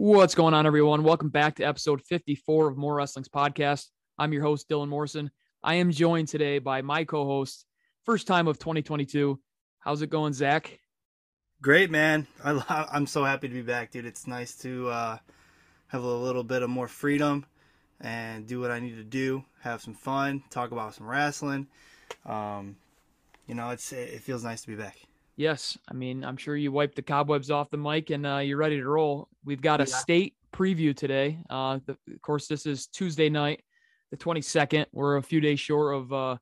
What's going on, everyone? Welcome back to episode 54 of More Wrestling's podcast. I'm your host, Dylan Morrison. I am joined today by my co host, first time of 2022. How's it going, Zakk? Great, man. I, I'm so happy to be back, dude. It's nice to uh, have a little bit of more freedom and do what I need to do, have some fun, talk about some wrestling. Um, you know, it's it feels nice to be back. Yes, I mean, I'm sure you wiped the cobwebs off the mic and uh, you're ready to roll. We've got a yeah. state preview today. Uh, the, of course, this is Tuesday night, the 22nd. We're a few days short of, uh,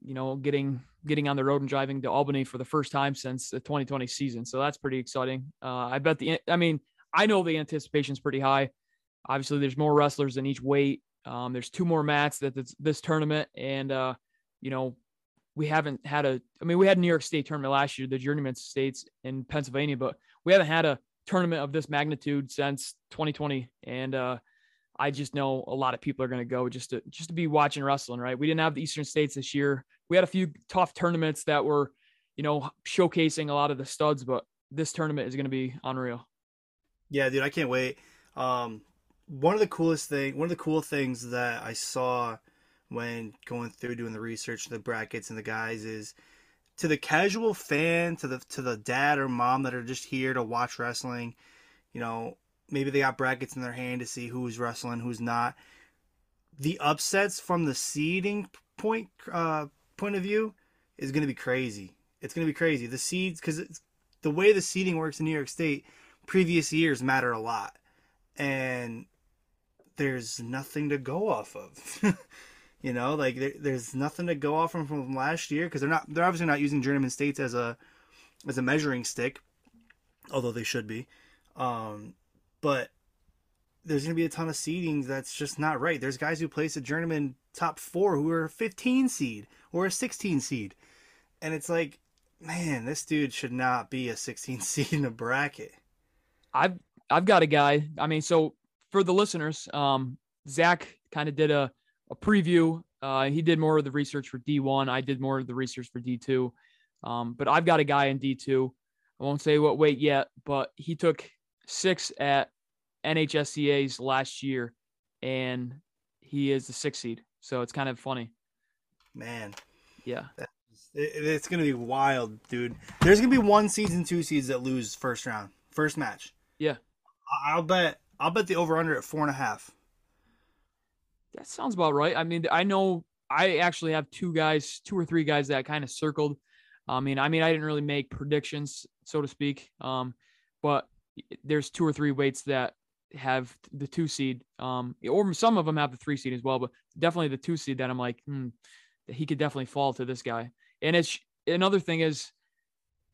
you know, getting getting on the road and driving to Albany for the first time since the 2020 season. So that's pretty exciting. Uh, I bet the, I mean, I know the anticipation is pretty high. Obviously, there's more wrestlers in each weight. Um, there's two more mats that this, this tournament, and uh, you know, we haven't had a I mean we had New York State tournament last year, the journeyman states in Pennsylvania, but we haven't had a tournament of this magnitude since 2020 and uh, I just know a lot of people are going to go just to just to be watching wrestling, right? We didn't have the Eastern States this year. We had a few tough tournaments that were, you know, showcasing a lot of the studs, but this tournament is going to be unreal. Yeah, dude, I can't wait. Um, one of the coolest thing, one of the cool things that I saw when going through doing the research, the brackets and the guys is to the casual fan, to the to the dad or mom that are just here to watch wrestling. You know, maybe they got brackets in their hand to see who's wrestling, who's not. The upsets from the seeding point uh, point of view is going to be crazy. It's going to be crazy. The seeds because the way the seeding works in New York State, previous years matter a lot, and there's nothing to go off of. You know, like there, there's nothing to go off from from last year because they're not they're obviously not using journeyman states as a as a measuring stick, although they should be. Um, but there's going to be a ton of seedings that's just not right. There's guys who place a journeyman top four who are a 15 seed or a 16 seed, and it's like, man, this dude should not be a 16 seed in a bracket. I've I've got a guy. I mean, so for the listeners, um, Zakk kind of did a a preview. Uh, he did more of the research for D1. I did more of the research for D2. Um, but I've got a guy in D2. I won't say what weight yet, but he took six at NHSCA's last year, and he is the sixth seed. So it's kind of funny. Man. Yeah. It's going to be wild, dude. There's going to be one season, two seeds that lose first round, first match. Yeah. I'll bet. I'll bet the over under at four and a half. That sounds about right. I mean, I know I actually have two guys, two or three guys that kind of circled. I mean, I mean, I didn't really make predictions, so to speak. Um, but there's two or three weights that have the two seed, um, or some of them have the three seed as well, but definitely the two seed that I'm like, hmm, he could definitely fall to this guy. And it's another thing is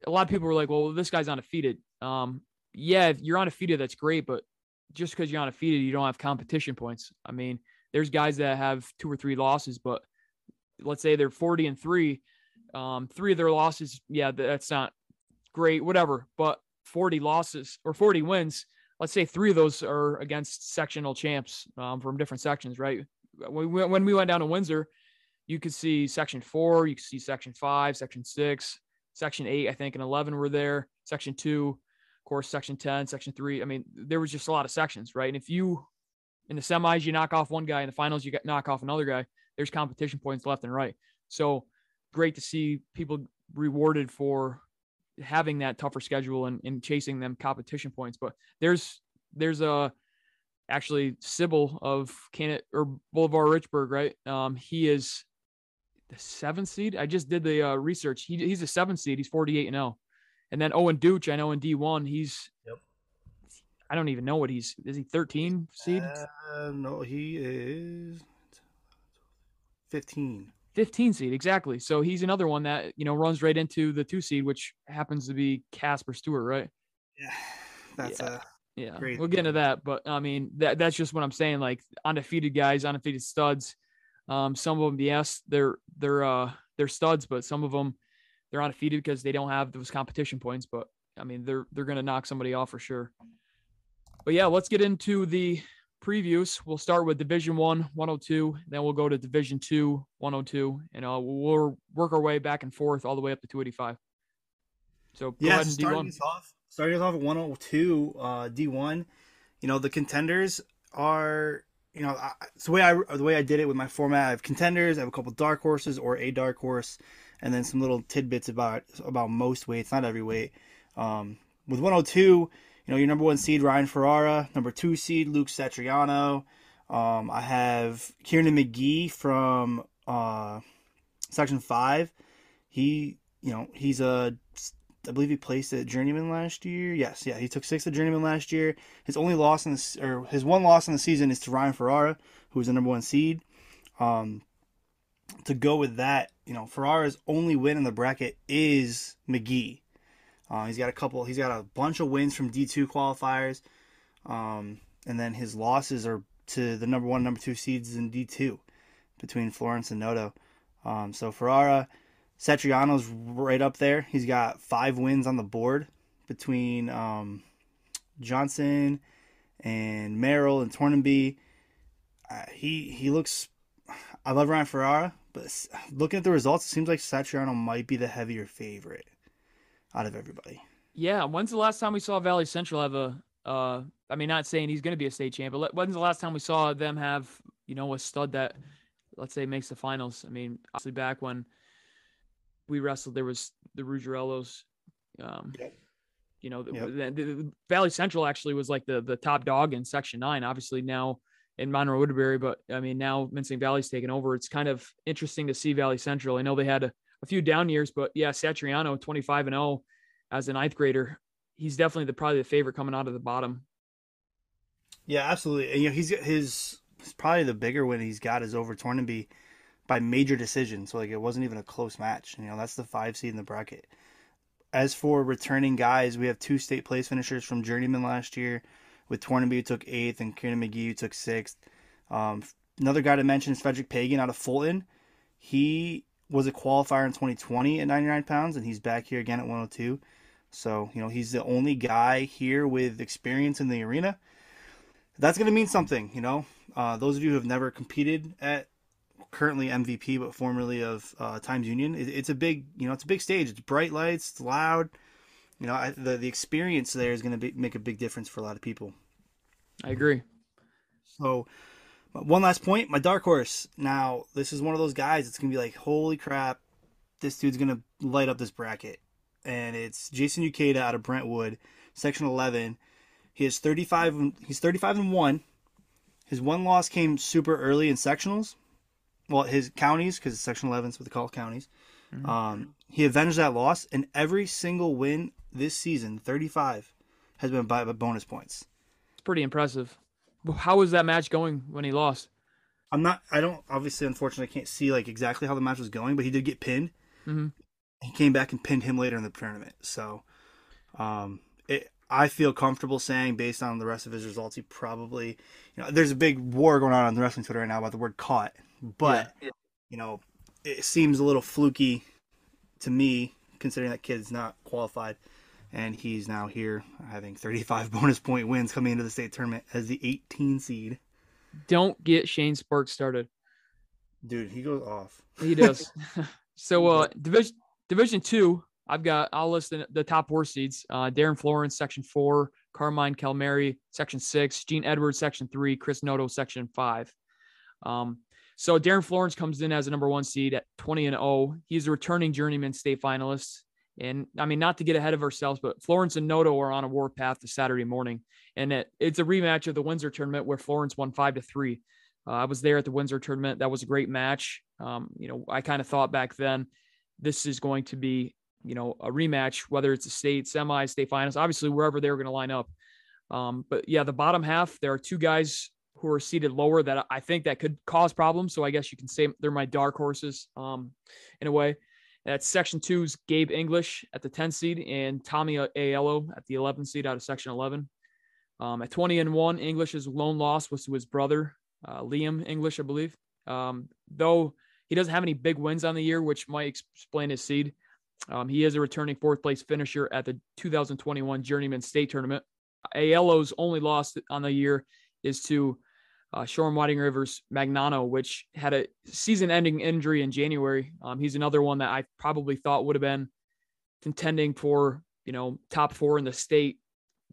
a lot of people were like, well, this guy's undefeated. Um, yeah, if you're undefeated, that's great, but just because you're undefeated, you don't have competition points. I mean, there's guys that have two or three losses, but let's say they're 40 and three. Um, three of their losses, yeah, that's not great, whatever. But 40 losses or 40 wins, let's say three of those are against sectional champs um, from different sections, right? When we, went down to Windsor, you could see section four, you could see section five, section six, section eight, I think, and 11 were there, section two, of course, section 10, section three. I mean, there was just a lot of sections, right? And if you in the semis, you knock off one guy. In the finals, you get knock off another guy. There's competition points left and right. So great to see people rewarded for having that tougher schedule and, and chasing them competition points. But there's there's a actually Sybil of Can or Bolivar Richburg, right? Um, he is the seventh seed. I just did the uh, research. He, he's a seventh seed. He's 48 and 0. And then Owen Dooch, I know in D1, he's yep. I don't even know what he's. Is he 13 seed? Uh, no, he is 15. 15 seed exactly. So he's another one that you know runs right into the two seed, which happens to be Casper Stewart, right? Yeah, that's yeah. a yeah. Great. We'll get into that, but I mean that that's just what I'm saying. Like undefeated guys, undefeated studs. Um, some of them, yes, they're they're uh they're studs, but some of them they're undefeated because they don't have those competition points. But I mean they're they're gonna knock somebody off for sure. But yeah, let's get into the previews. We'll start with Division One, 102. Then we'll go to Division Two, 102, and uh, we'll work our way back and forth all the way up to 285. So go yeah, starting us off, starting us off at 102, uh, D1. you know, the contenders are, you know, I, the way I the way I did it with my format. I have contenders, I have a couple dark horses or a dark horse, and then some little tidbits about about most weights, not every weight. Um, with 102, you know, your number one seed Ryan Ferrara, number two seed Luke Satriano. Um, I have Kieran McGee from uh, Section Five. He, you know, he's a I believe he placed at Journeyman last year. Yes, yeah, he took sixth at Journeyman last year. His only loss in the or his one loss in the season is to Ryan Ferrara, who was the number one seed. Um, to go with that, you know, Ferrara's only win in the bracket is McGee. Uh, he's got a couple. He's got a bunch of wins from D two qualifiers, um, and then his losses are to the number one, number two seeds in D two, between Florence and Noto. Um, so Ferrara, Satriano's right up there. He's got five wins on the board between um, Johnson and Merrill and Tornby. Uh, he he looks. I love Ryan Ferrara, but looking at the results, it seems like Satriano might be the heavier favorite out of everybody. Yeah. When's the last time we saw Valley Central have a? Uh, I mean, not saying he's going to be a state champ, but when's the last time we saw them have you know a stud that, let's say, makes the finals? I mean, obviously back when we wrestled, there was the Ruggierellos. Um, yep. You know, yep. the, the, the, Valley Central actually was like the the top dog in Section Nine. Obviously now in Monroe Woodbury, but I mean now Minisink Valley's taken over. It's kind of interesting to see Valley Central. I know they had a, a few down years, but yeah, Satriano, 25 and 0 as a ninth grader. He's definitely the probably the favorite coming out of the bottom. Yeah, absolutely. And, you know, he's his, his probably the bigger win he's got is over Tornaby by major decision. So like it wasn't even a close match. And you know, that's the five seed in the bracket. As for returning guys, we have two state place finishers from Journeyman last year, with Tornaby who took eighth and Kieran McGee who took sixth. Um, another guy to mention is Frederick Pagan out of Fulton. He was a qualifier in 2020 at 99 pounds, and he's back here again at 102. So, you know, he's the only guy here with experience in the arena. That's going to mean something, you know. Uh, those of you who have never competed at currently MVP, but formerly of uh, Times Union, it, it's a big, you know, it's a big stage. It's bright lights, it's loud. You know, I, the the experience there is going to make a big difference for a lot of people. I agree. So, one last point, my dark horse. Now, this is one of those guys. It's gonna be like, holy crap, this dude's gonna light up this bracket. And it's Jason Ukeda out of Brentwood, section eleven. He has thirty five. He's thirty five and one. His one loss came super early in sectionals. Well, his counties because it's section eleven, so they call counties. Mm-hmm. Um, he avenged that loss, and every single win this season, thirty five, has been by bonus points. It's pretty impressive. How was that match going when he lost? I'm not. I don't. Obviously, unfortunately, I can't see like exactly how the match was going, but he did get pinned. Mm-hmm. He came back and pinned him later in the tournament. So, um, it, I feel comfortable saying, based on the rest of his results, he probably, you know, there's a big war going on on the wrestling Twitter right now about the word "caught," but yeah. you know, it seems a little fluky to me, considering that kid's not qualified and he's now here having 35 bonus point wins coming into the state tournament as the 18 seed. Don't get Shane Sparks started. Dude, he goes off. He does. so uh division division 2, I've got I'll list the, the top four seeds. Uh Darren Florence section 4, Carmine Calmary section 6, Gene Edwards section 3, Chris Noto section 5. Um so Darren Florence comes in as a number 1 seed at 20 and 0. He's a returning journeyman state finalist. And I mean, not to get ahead of ourselves, but Florence and Noto are on a warpath to Saturday morning, and it, it's a rematch of the Windsor tournament where Florence won five to three. Uh, I was there at the Windsor tournament. That was a great match. Um, you know, I kind of thought back then this is going to be, you know, a rematch, whether it's a state semi, state finals, obviously wherever they're going to line up. Um, but yeah, the bottom half, there are two guys who are seated lower that I think that could cause problems. So I guess you can say they're my dark horses um, in a way. That's Section Two's Gabe English at the 10 seed and Tommy Aiello at the 11 seed out of Section 11. Um, at 20 and 1, English's lone loss was to his brother, uh, Liam English, I believe. Um, though he doesn't have any big wins on the year, which might explain his seed. Um, he is a returning fourth place finisher at the 2021 Journeyman State Tournament. Aiello's only loss on the year is to uh, Whiting Rivers Magnano, which had a season ending injury in January. Um, he's another one that I probably thought would have been contending for, you know, top four in the state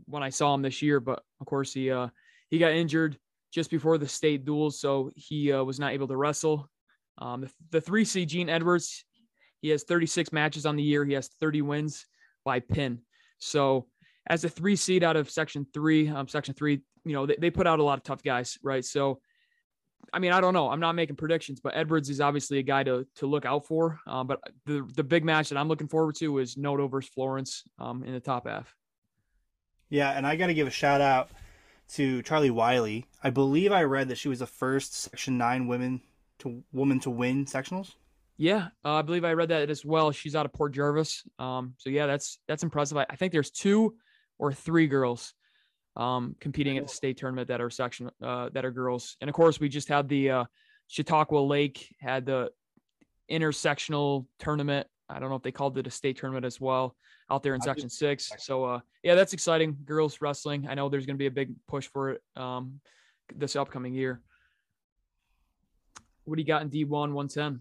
when I saw him this year, but Of course, he uh, he got injured just before the state duels, so he uh, was not able to wrestle. Um, the, the three seed Gene Edwards, he has 36 matches on the year. He has 30 wins by pin. So as a three seed out of section three, um, section three, you know, they, they put out a lot of tough guys, right? So, I mean, I don't know. I'm not making predictions, but Edwards is obviously a guy to to look out for. Um, but the the big match that I'm looking forward to is Noto versus Florence um, in the top half. Yeah, and I got to give a shout out to Charlie Wiley. I believe I read that she was the first Section Nine women to woman to win sectionals. Yeah, uh, I believe I read that as well. She's out of Port Jervis. Um, so yeah, that's that's impressive. I, I think there's two or three girls um, competing at the state tournament that are section uh, that are girls. And of course, we just had the uh, Chautauqua Lake had the intersectional tournament. I don't know if they called it a state tournament as well out there in section six. So uh, yeah, that's exciting. Girls wrestling. I know there's going to be a big push for it um, this upcoming year. What do you got in D1 110?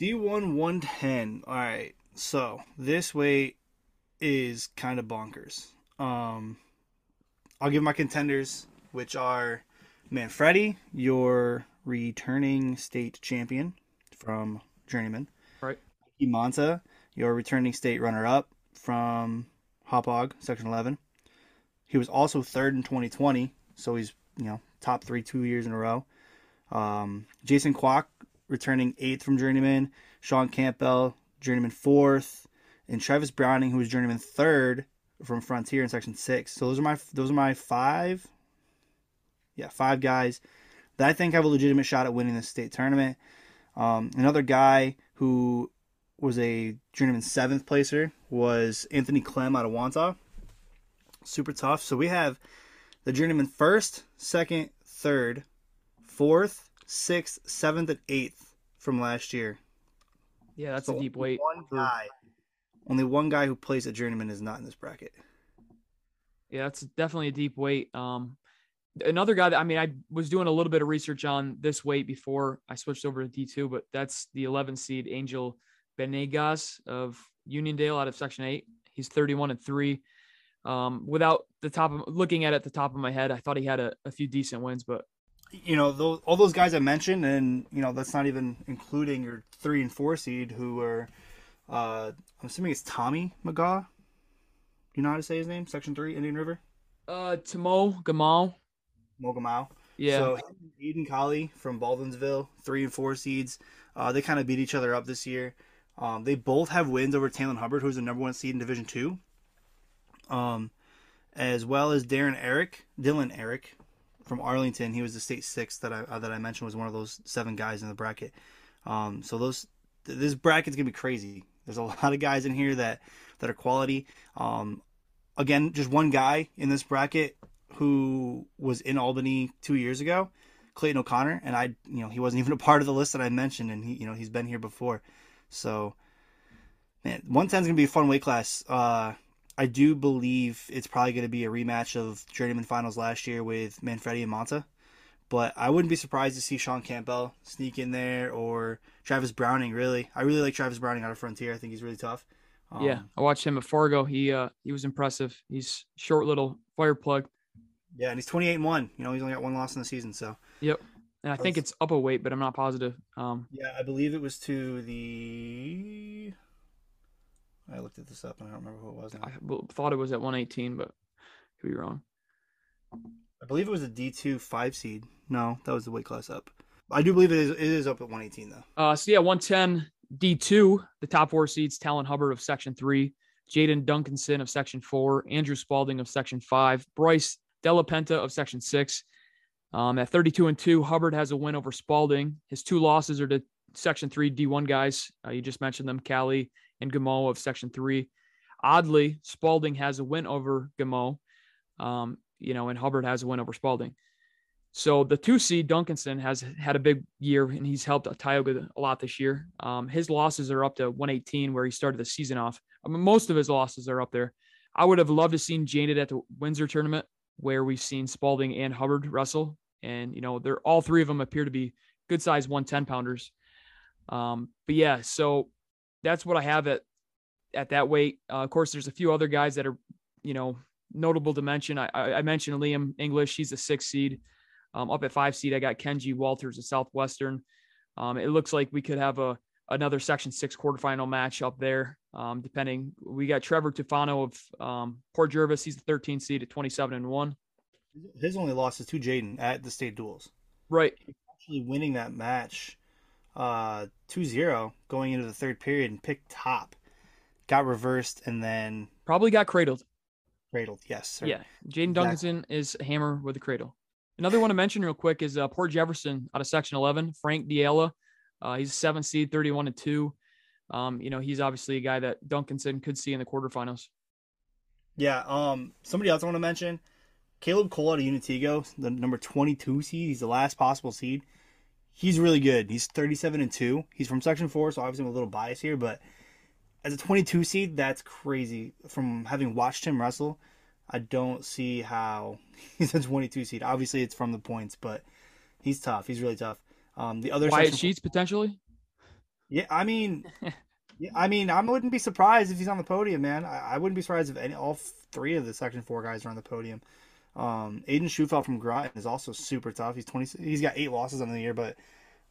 D1 110. All right. So this weight is kind of bonkers. Um, I'll give my contenders, which are Manfredi, your returning state champion from Journeyman. Right. Monta, your returning state runner up from Hauppauge, Section 11. He was also third in 2020, so he's, you know, top three two years in a row. Um, Jason Kwok, returning eighth from Journeyman. Sean Campbell, Journeyman fourth. And Travis Browning, who was Journeyman third from Frontier in Section 6. So those are my those are my five. Yeah, five guys that I think have a legitimate shot at winning the state tournament. Um, another guy who was a journeyman seventh placer was Anthony Clem out of Wantagh. Super tough. So we have the journeyman first, second, third, fourth, sixth, seventh, and eighth from last year. Yeah, that's so a deep weight. One guy, only one guy who plays a journeyman is not in this bracket. Yeah, that's definitely a deep weight. Um, another guy that I mean, I was doing a little bit of research on this weight before I switched over to D two, but that's the 11 seed Angel Benegas of Uniondale out of Section 8. He's 31 and 3. Um, without the top of looking at it at the top of my head, I thought he had a, a few decent wins, but you know, those, all those guys I mentioned, and you know, that's not even including your three and four seed who are, uh, I'm assuming it's Tommy McGaw. You know how to say his name? Section three, Indian River. Uh, Tamo Gamal. Mogamal. Yeah. So Eden Colley from Baldwinsville, three and four seeds. Uh, they kind of beat each other up this year. Um, they both have wins over Talon Hubbard, who's the number one seed in Division Two. Um, as well as Darren Eric, Dylan Eric, from Arlington. He was the state sixth that I uh, that I mentioned was one of those seven guys in the bracket. Um, so those this bracket's gonna be crazy. There's a lot of guys in here that that are quality. Um, again, just one guy in this bracket who was in Albany two years ago, Clayton O'Connor, and I, you know, he wasn't even a part of the list that I mentioned, and he, you know, he's been here before. So, man, 110 is gonna be a fun weight class. Uh, I do believe it's probably going to be a rematch of Journeyman Finals last year with Manfredi and Monta. But I wouldn't be surprised to see Sean Campbell sneak in there or Travis Browning. Really, I really like Travis Browning out of Frontier. I think he's really tough. Um, yeah, I watched him at Fargo. He uh, he was impressive. He's short little fire plug. Yeah, and he's 28 and 1. You know, he's only got one loss in the season, so. Yep. And I think it's up a weight, but I'm not positive. Um, yeah, I believe it was to the. I looked at this up and I don't remember who it was. Now. I thought it was at 118, but could be wrong. I believe it was a D2 five seed. No, that was the weight class up. I do believe it is, it is up at 118 though. Uh, so yeah, 110 D2, the top four seeds: Talon Hubbard of Section Three, Jaden Duncanson of Section Four, Andrew Spalding of Section Five, Bryce Della Penta of Section Six. Um, at 32 and 2, Hubbard has a win over Spalding. His two losses are to Section 3 D1 guys. Uh, you just mentioned them, Callie and Gameau of Section 3. Oddly, Spalding has a win over Gameau, um, you know, and Hubbard has a win over Spalding. So the two seed Duncanson has had a big year and he's helped Tioga a lot this year. Um, his losses are up to 118 where he started the season off. I mean, most of his losses are up there. I would have loved to seen Janet at the Windsor tournament where we've seen Spalding and Hubbard wrestle. And, you know, they're all three of them appear to be good size 110 pounders. Um, but yeah, so that's what I have at, at that weight. Uh, of course, there's a few other guys that are, you know, notable to mention, I, I mentioned Liam English. He's a six seed. Um, up at five seed, I got Kenji Walters of Southwestern. Um, it looks like we could have a another Section Six quarterfinal match up there. Um, depending, we got Trevor Tufano of um, Port Jervis. He's the 13 seed at 27 and one. His only loss is to Jaden at the state duels. Right. Actually winning that match uh 2-0 going into the third period and picked top. Got reversed and then probably got cradled. Cradled, yes. Sir. Yeah. Jaden Duncanson is a hammer with a cradle. Another one to mention real quick is uh, Port Jefferson out of Section 11, Frank Diella. Uh, he's a seven seed, 31 and two. Um, you know, he's obviously a guy that Duncanson could see in the quarterfinals. Yeah. Um, somebody else I want to mention, Caleb Cole out of Unatego, the number 22 seed. He's the last possible seed. He's really good. He's 37 and two. He's from Section Four, so obviously I'm a little biased here, but as a 22 seed, that's crazy. From having watched him wrestle, I don't see how he's a 22 seed. Obviously, it's from the points, but he's tough. He's really tough. Um, the other Wyatt Sheets potentially. Yeah, I mean, yeah, I mean, I wouldn't be surprised if he's on the podium, man. I, I, wouldn't be surprised if any all three of the Section Four guys are on the podium. Um, Aiden Schufelt from Groton is also super tough. He's 20. He's got eight losses on the year, but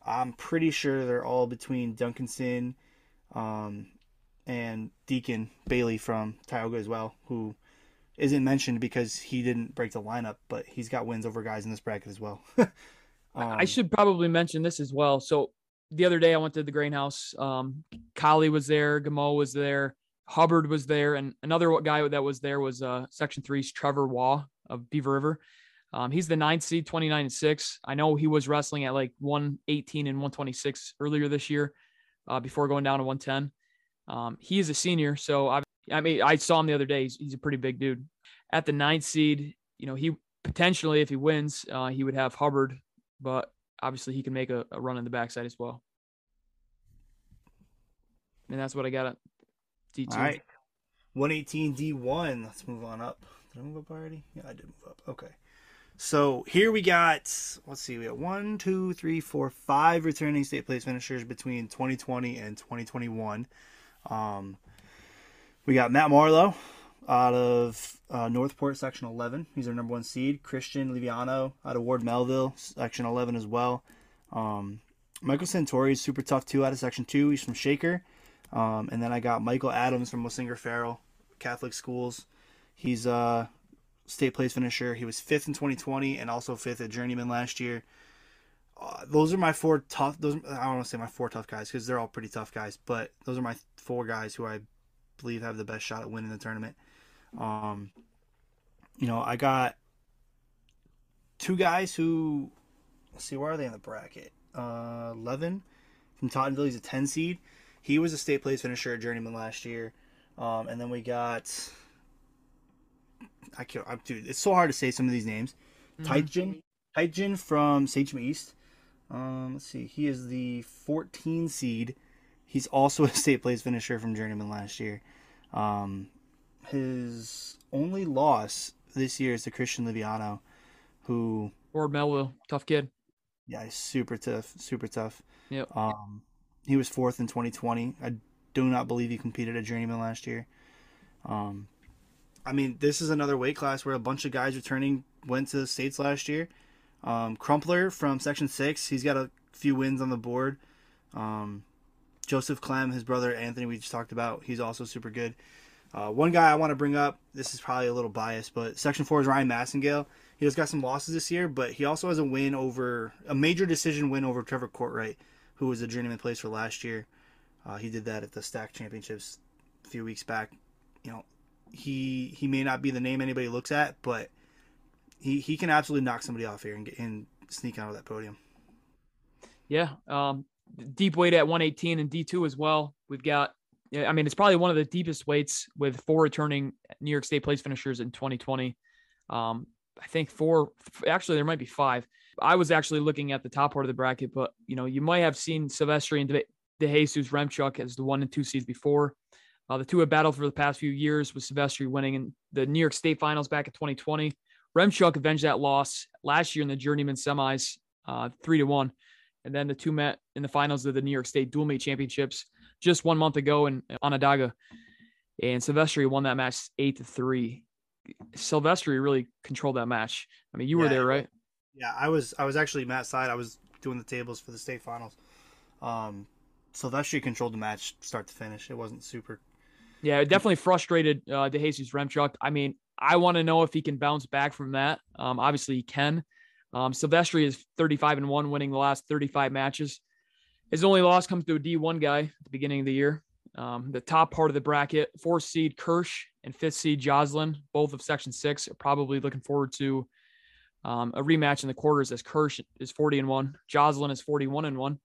I'm pretty sure they're all between Duncanson, um, and Deacon Bailey from Tioga as well, who isn't mentioned because he didn't break the lineup, but he's got wins over guys in this bracket as well. um, I should probably mention this as well. So the other day I went to the grain house. Um, Kali was there, Gamo was there, Hubbard was there, and another guy that was there was uh, Section Three's Trevor Waugh of Beaver River. Um, he's the ninth seed, 29 and six. I know he was wrestling at like 118 and 126 earlier this year uh, before going down to 110. Um, he is a senior, so I, I mean, I saw him the other day. He's, he's, a pretty big dude. At the ninth seed, you know, he potentially, if he wins, uh, he would have Hubbard, but obviously he can make a, a, run in the backside as well. And that's what I got at D2. All right. 118 D1. Let's move on up. Did I move up already? Yeah, I did move up. Okay. So here we got, let's see, we got one, two, three, four, five returning state place finishers between 2020 and 2021. Um, we got Matt Marlowe out of uh, Northport, Section 11. He's our number one seed. Christian Liviano out of Ward Melville, Section 11 as well. Um, Michael Santori is super tough too out of Section 2. He's from Shaker. Um, and then I got Michael Adams from Wasinger Farrell Catholic Schools. He's a state place finisher. He was fifth in 2020 and also fifth at Journeyman last year. Uh, those are my four tough. Those I don't want to say my four tough guys because they're all pretty tough guys, but those are my four guys who I believe have the best shot at winning the tournament. Um, you know, I got two guys who let's see where are they in the bracket. Uh, Levin from Tottenville, he's a 10 seed. He was a state place finisher at Journeyman last year. Um, and then we got I can't. I'm, dude, it's so hard to say some of these names. Mm-hmm. Taijin, Taijin from Sachem East. Um, let's see. He is the 14 seed. He's also a state place finisher from Journeyman last year. Um, his only loss this year is to Christian Liviano, who or Melville, tough kid. Yeah, he's super tough, super tough. Yep. Um, he was fourth in 2020. I do not believe he competed at Journeyman last year. Um, I mean, this is another weight class where a bunch of guys returning went to the states last year. Um, Crumpler from Section Six, he's got a few wins on the board. Um, Joseph Clem, his brother Anthony, we just talked about, he's also super good. Uh, one guy I want to bring up, this is probably a little biased, but Section Four is Ryan Massengale. He has got some losses this year, but he also has a win over a major decision win over Trevor Courtwright, who was a journeyman place for last year. Uh, he did that at the STAC Championships a few weeks back. You know, he he may not be the name anybody looks at, but he he can absolutely knock somebody off here and get and sneak out of that podium. Yeah, um, deep weight at 118 and D2 as well. We've got, I mean, it's probably one of the deepest weights with four returning New York State place finishers in 2020. Um, I think four, actually, there might be five. I was actually looking at the top part of the bracket, but you know, you might have seen Silvestri and De, De Jesus Remchuk as the one and two seeds before. Uh, the two have battled for the past few years, with Silvestri winning in the New York State Finals back in 2020. Remchuk avenged that loss last year in the Journeyman semis, uh, three to one, and then the two met in the finals of the New York State Dual Meet Championships just one month ago in Onondaga, and Silvestri won that match eight to three. Silvestri really controlled that match. I mean, you were there, right? Yeah, I was I was actually Matt's side. I was doing the tables for the state finals. Um, Silvestri controlled the match start to finish. It wasn't super. Yeah, it definitely frustrated uh, DeJesus Remchuk. I mean, I want to know if he can bounce back from that. Um, obviously, he can. Um, Silvestri is 35 and one, winning the last 35 matches. His only loss comes to a D1 guy at the beginning of the year. Um, the top part of the bracket, fourth seed Kirsch and fifth seed Joslin, both of Section Six, are probably looking forward to um, a rematch in the quarters as Kirsch is 40 and one, Joslin is 41 and one.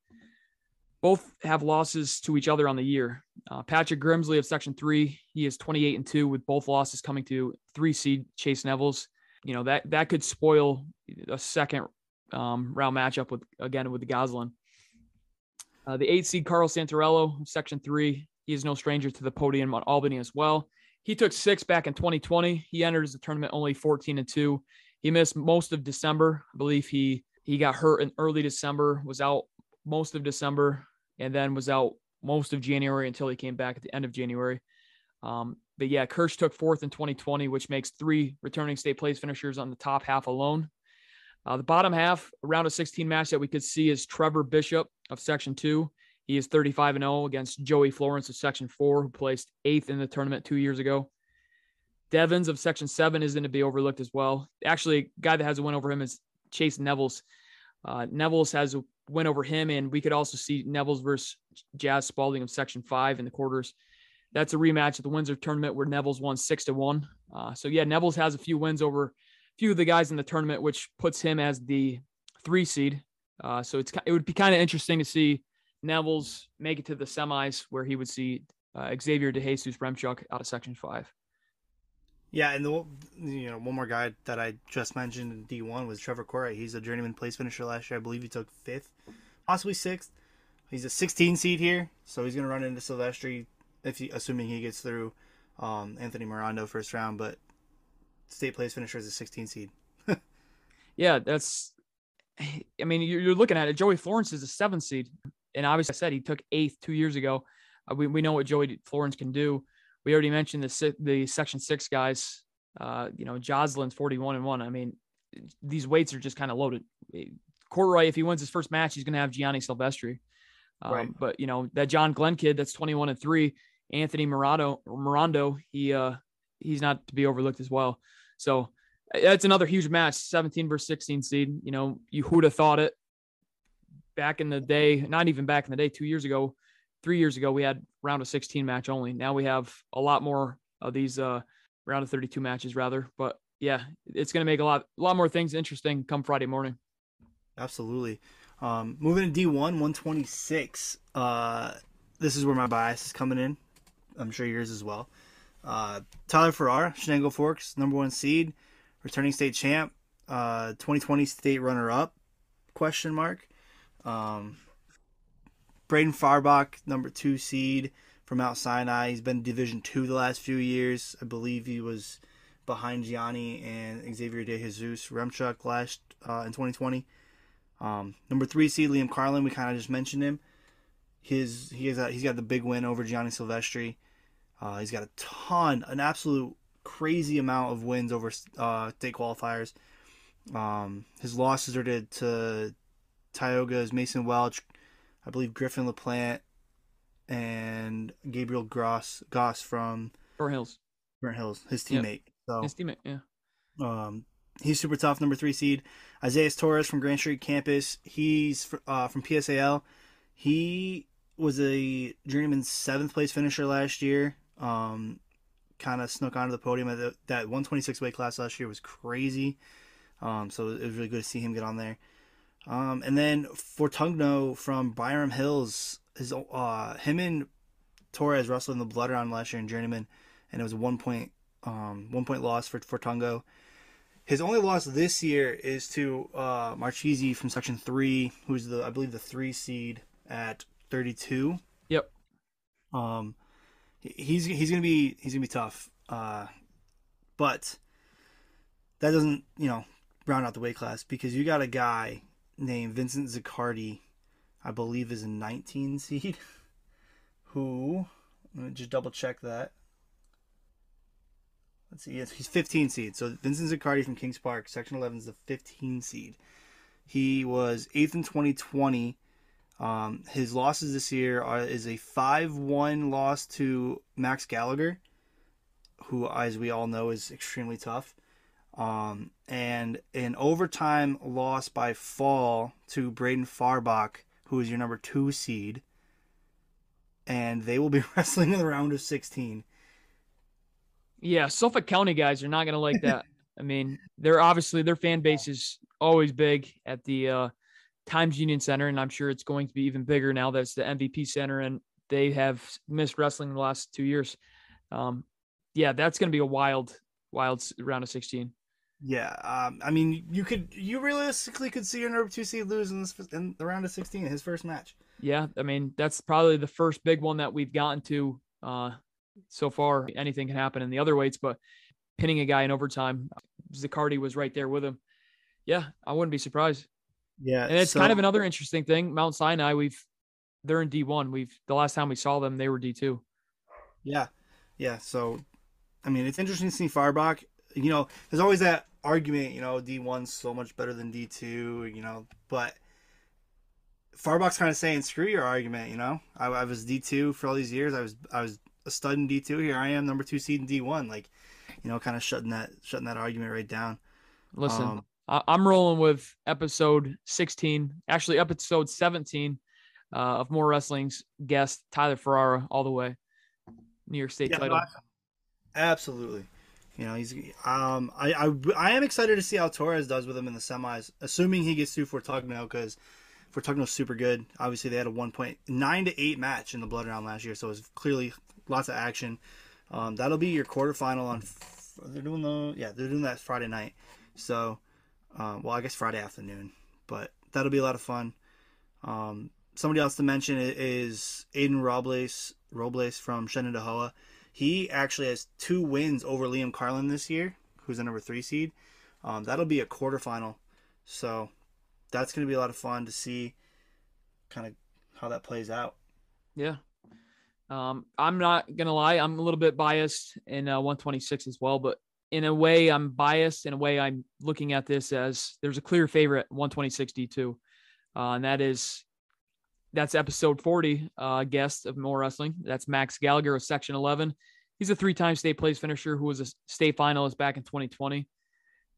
Both have losses to each other on the year. Uh, Patrick Grimsley of Section Three, he is 28 and two, with both losses coming to three seed Chase Neville's. You know that that could spoil a second um, round matchup with again with the Goslin. Uh, the eight seed Carl Santarello, Section Three, he is no stranger to the podium on Albany as well. He took six back in 2020. He entered the tournament only 14 and two. He missed most of December. I believe he he got hurt in early December, was out most of December, and then was out most of January until he came back at the end of January. Um, but yeah, Kirsch took fourth in 2020, which makes three returning state place finishers on the top half alone. Uh, the bottom half, a round of 16 match that we could see is Trevor Bishop of Section 2. He is 35 and 0 against Joey Florence of Section 4, who placed eighth in the tournament two years ago. Devins of Section 7 isn't to be overlooked as well. Actually, guy that has a win over him is Chase Nevels. Uh, Nevels has a win over him, and we could also see Nevels versus Jazz Spalding of Section 5 in the quarters. That's a rematch at the Windsor tournament where Neville's won 6 to 1. Uh, so, yeah, Neville's has a few wins over a few of the guys in the tournament, which puts him as the three seed. Uh, so it's it would be kind of interesting to see Neville's make it to the semis where he would see uh, Xavier DeJesus Remchuk out of Section 5. Yeah, and the you know one more guy that I just mentioned in D one was Trevor Corey. He's a journeyman place finisher last year. I believe he took fifth, possibly sixth. He's a 16 seed here, so he's gonna run into Silvestri if he, assuming he gets through um, Anthony Morando first round. But state place finisher is a 16 seed. Yeah, that's. I mean, you're, you're looking at it. Joey Florence is a seven seed, and obviously, I said he took eighth two years ago. Uh, we we know what Joey Florence can do. We already mentioned the the Section Six guys. Uh, you know, Joslin's 41 and one. I mean, these weights are just kind of loaded. Corroy, if he wins his first match, he's going to have Gianni Silvestri. Um, Right. But you know that John Glenn kid, that's 21 and three. Anthony Mirado, Mirando, he uh he's not to be overlooked as well. So that's another huge match 17 versus 16 seed you know you who'd have thought it back in the day not even back in the day two years ago three years ago we had round of 16 match only now we have a lot more of these uh round of 32 matches rather but yeah it's going to make a lot a lot more things interesting come friday morning Absolutely. Um, moving to D1, 126. Uh, this is where my bias is coming in. I'm sure yours as well. Uh, Tyler Farrar, Chenango Forks, number one seed, returning state champ, uh, 2020 state runner up, question mark. Um, Braden Farbach, number two seed from Mount Sinai. He's been Division two the last few years. I believe he was behind Gianni and Xavier De Jesus Remchuk last uh, in 2020. Um, number three seed Liam Carlin, we kind of just mentioned him. His he has a, he's got the big win over Gianni Silvestri. Uh, he's got a ton, an absolute crazy amount of wins over uh, state qualifiers. Um, his losses are to, to Tioga's Mason Welch, I believe Griffin LaPlante, and Gabriel Goss Goss from Burnt Hills Burnt Hills, his Yep. teammate. So his teammate yeah um, he's super tough, number three seed. Isaiah Torres from Grand Street Campus. He's uh, from PSAL. He was a journeyman seventh place finisher last year. Um, kind of snuck onto the podium at the, that 126 weight class last year was crazy. Um, so it was really good to see him get on there. Um, and then Fortugno from Byram Hills, his uh, him and Torres wrestled in the blood round last year in journeyman, and it was a one point um, one point loss for Fortugno. His only loss this year is to uh, Marchese from Section Three, who's the I believe the three seed at 32. Yep. Um, he's he's gonna be he's gonna be tough. Uh, but that doesn't you know round out the weight class because you got a guy named Vincent Zaccardi, I believe is a 19 seed, who let me just double check that. let's see, yes, he's 15 seed. So Vincent Zaccardi from Kings Park, Section 11 is the 15 seed. He was eighth in 2020. Um, his losses this year are is a 5-1 loss to Max Gallagher, who, as we all know, is extremely tough. Um, and an overtime loss by fall to Braden Farbach, who is your number two seed. And they will be wrestling in the round of 16. Yeah, Suffolk County guys are not going to like that. I mean, they're obviously their fan base is always big at the uh, Times Union Center, and I'm sure it's going to be even bigger now that it's the MVP Center, and they have missed wrestling in the last two years. Um, yeah, that's going to be a wild, wild round of 16. Yeah, um, I mean, you could, you realistically could see your number two seed lose in, this, in the round of 16, his first match. Yeah, I mean, that's probably the first big one that we've gotten to uh, so far. Anything can happen in the other weights, but pinning a guy in overtime, Zaccardi was right there with him. Yeah, I wouldn't be surprised. Yeah, and it's so, kind of another interesting thing. Mount Sinai, we've they're in D one. We've the last time we saw them, they were D two. Yeah, yeah. So, I mean, it's interesting to see Farbach you know, there's always that argument, you know, D1's so much better than D2, you know, but Farbach's kind of saying, screw your argument, you know. I, I, was D2 for all these years. I was I was a stud in D2. Here I am, number two seed in D1. Like, you know, kind of shutting that shutting that argument right down. Listen, um, I'm rolling with episode 16, actually episode 17 uh, of More Wrestling's guest Tyler Ferrara, all the way, New York State yeah, title. Absolutely. You know, he's um I, I I am excited to see how Torres does with him in the semis, assuming he gets through Fortugno because Fortugno's super good. Obviously, they had a one point nine to eight match in the blood round last year, so it's clearly lots of action. Um, that'll be your quarterfinal on. They're doing the yeah they're doing that Friday night, so um, well I guess Friday afternoon, but that'll be a lot of fun. Um, somebody else to mention is Aiden Robles Robles from Shenendehowa. He actually has two wins over Liam Carlin this year, who's the number three seed. Um, that'll be a quarterfinal, so that's going to be a lot of fun to see, kind of how that plays out. Yeah, um, I'm not gonna lie, I'm a little bit biased in uh, 126 as well, but in a way, I'm biased. In a way, I'm looking at this as there's a clear favorite 126 D2, uh, and that is that's episode 40 uh, guest of More Wrestling. That's Max Gallagher of Section 11. He's a three time state place finisher who was a state finalist back in 2020.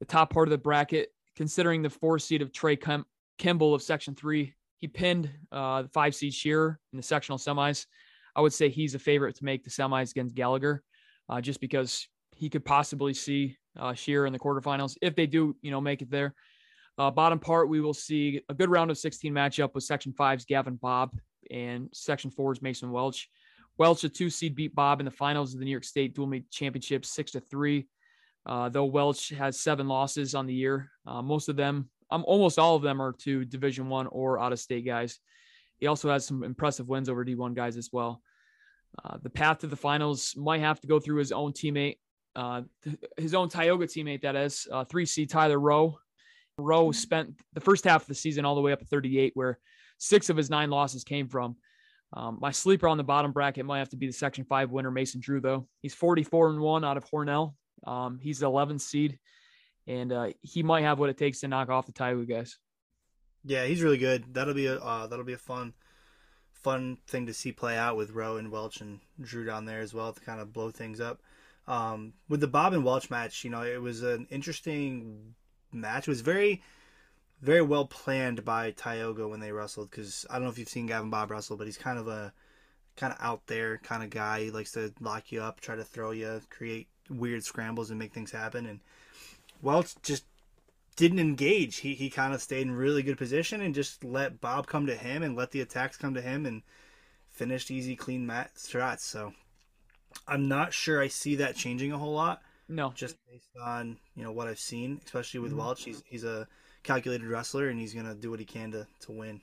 The top part of the bracket, considering the four seed of Trey Kim- Kimball of Section 3, he pinned uh, the five seed Shearer in the sectional semis. I would say he's a favorite to make the semis against Gallagher uh, just because he could possibly see uh, in the quarterfinals if they do, you know, make it there. Uh, bottom part, we will see a good round of 16 matchup with Section 5's Gavin Bob and Section 4's Mason Welch. Welch, a two seed, beat Bob in the finals of the New York State Dual Meet Championship, six to three. Uh, though Welch has seven losses on the year, uh, most of them, um, almost all of them, are to Division One or out of state guys. He also has some impressive wins over D1 guys as well. Uh, the path to the finals might have to go through his own teammate, uh, his own Tioga teammate, that is, uh, three seed Tyler Rowe, Rowe spent the first half of the season all the way up to 38, where six of his nine losses came from. Um, my sleeper on the bottom bracket might have to be the Section 5 winner, Mason Drew, though. He's 44 and 1 out of Hornell. Um, he's the 11th seed, and uh, he might have what it takes to knock off the Tioga guys. Yeah, he's really good. That'll be a uh, that'll be a fun fun thing to see play out with Rowe and Welch and Drew down there as well to kind of blow things up. Um, with the Bob and Welch match, you know, it was an interesting match. It was very, very well planned by Tioga when they wrestled. Because I don't know if you've seen Gavin Bob wrestle, but he's kind of a kind of out there kind of guy. He likes to lock you up, try to throw you, create weird scrambles, and make things happen. And Welch just didn't engage. He he kind of stayed in really good position and just let Bob come to him and let the attacks come to him and finished easy, clean mat shots. So I'm not sure I see that changing a whole lot. No, just based on you know what I've seen, especially with mm-hmm. Welch. He's he's a calculated wrestler, and he's gonna do what he can to to win.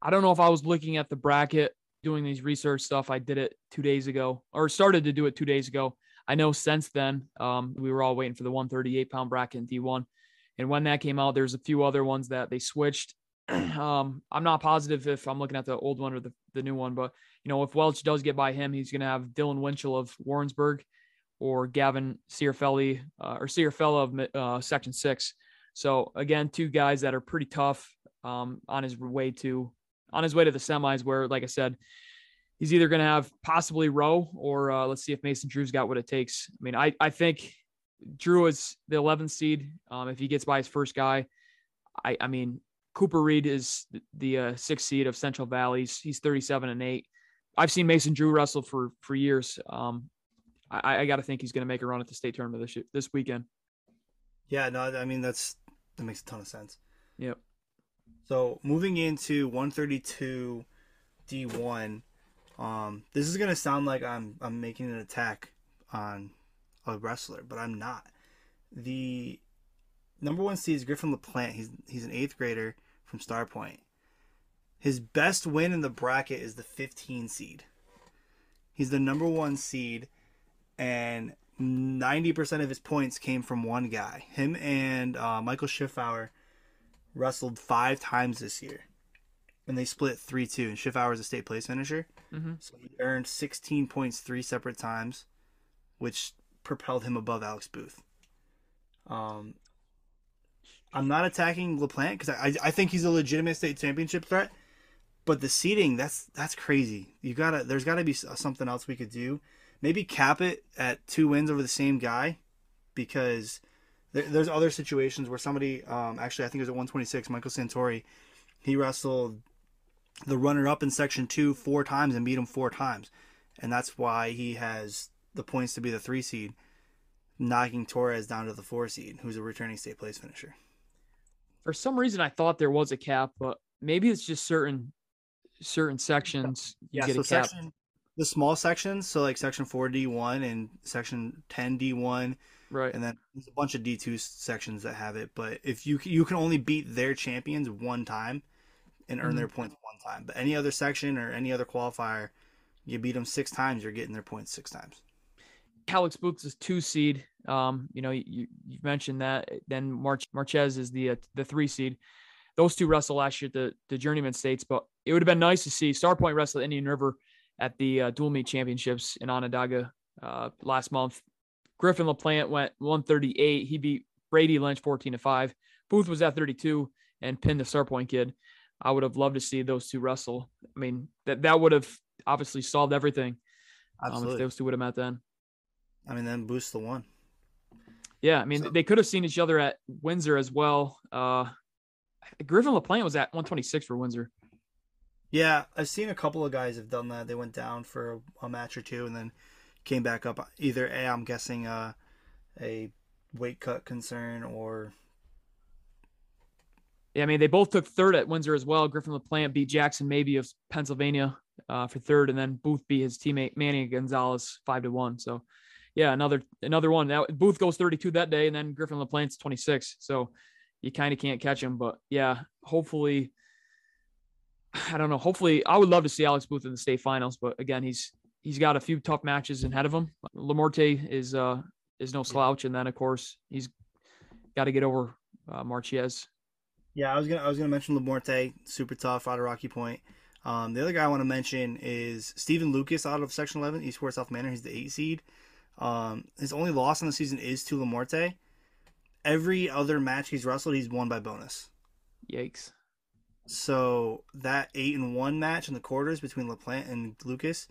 I don't know if I was looking at the bracket doing these research stuff. I did it two days ago, or started to do it two days ago. I know since then um, we were all waiting for the 138 pound bracket in D1, and when that came out, there's a few other ones that they switched. um, I'm not positive if I'm looking at the old one or the, the new one, but you know if Welch does get by him, he's gonna have Dylan Winchell of Warrensburg or Gavin Ciarfelli uh, or Ciarfella of uh, Section Six. So again, two guys that are pretty tough um, on his way to on his way to the semis. Where, like I said, he's either going to have possibly Rowe or uh, let's see if Mason Drew's got what it takes. I mean, I I think Drew is the 11th seed. Um, if he gets by his first guy, I I mean Cooper Reed is the uh, sixth seed of Central Valleys. He's 37 and eight. I've seen Mason Drew wrestle for for years. Um, I, I got to think he's going to make a run at the state tournament this this weekend. Yeah, no, I mean that's that makes a ton of sense. Yep. So moving into 132 D1, um, this is gonna sound like I'm I'm making an attack on a wrestler, but I'm not. The number one seed is Griffin LaPlante. He's he's an eighth grader from Starpoint. His best win in the bracket is the 15 seed. He's the number one seed, and 90% of his points came from one guy. Him and uh, Michael Schiffauer wrestled five times this year. And they split 3 2. And Schiffauer is a state place finisher. Mm-hmm. So he earned 16 points three separate times, which propelled him above Alex Booth. Um, I'm not attacking LaPlante because I, I think he's a legitimate state championship threat. But the seating, that's that's crazy. You gotta, there's got to be something else we could do. Maybe cap it at two wins over the same guy, because there, there's other situations where somebody, um, actually, I think it was at 126, Michael Santori, he wrestled the runner-up in Section Two four times and beat him four times, and that's why he has the points to be the three seed, knocking Torres down to the four seed, who's a returning state place finisher. For some reason, I thought there was a cap, but maybe it's just certain certain sections you yeah, get so a cap. section, the small sections, so like section four D one and section ten D one, right. and then there's a bunch of D two sections that have it. But if you you can only beat their champions one time and earn Mhm. their points one time, but any other section or any other qualifier, you beat them six times, you're getting their points six times. Alex Booth is two seed. Um, you know, you you mentioned that. Then March Marchez is the uh, the three seed. Those two wrestled last year at the the journeyman states, but it would have been nice to see Starpoint wrestle Indian River at the uh, dual meet championships in Onondaga uh, last month. Griffin LaPlante went 138. He beat Brady Lynch 14 to five. Booth was at 32 and pinned the Starpoint kid. I would have loved to see those two wrestle. I mean, that that would have obviously solved everything um, if those two would have met then. I mean, then boost the one. Yeah, I mean, So- they could have seen each other at Windsor as well. Uh, Griffin LaPlante was at 126 for Windsor. Yeah, I've seen a couple of guys have done that. They went down for a, a match or two and then came back up. Either a, I'm guessing uh, a weight cut concern or Yeah, I mean, they both took third at Windsor as well. Griffin LaPlante beat Jackson maybe of Pennsylvania uh, for third, and then Booth beat his teammate Manny Gonzalez five to one. So, yeah, another another one. Now Booth goes 32 that day, and then Griffin LaPlante's 26. So you kind of can't catch him. But yeah, hopefully, I don't know. Hopefully, I would love to see Alex Booth in the state finals, but again, he's he's got a few tough matches ahead of him. Lamorte is uh is no slouch, and then of course he's got to get over uh, Marquez. Yeah, I was gonna I was gonna mention Lamorte, super tough out of Rocky Point. Um, the other guy I want to mention is Stephen Lucas out of Section 11, Eastport South Manor. He's the eight seed. Um, his only loss on the season is to Lamorte. Every other match he's wrestled, he's won by bonus. Yikes. So that eight and one match in the quarters between LaPlante and Lucas,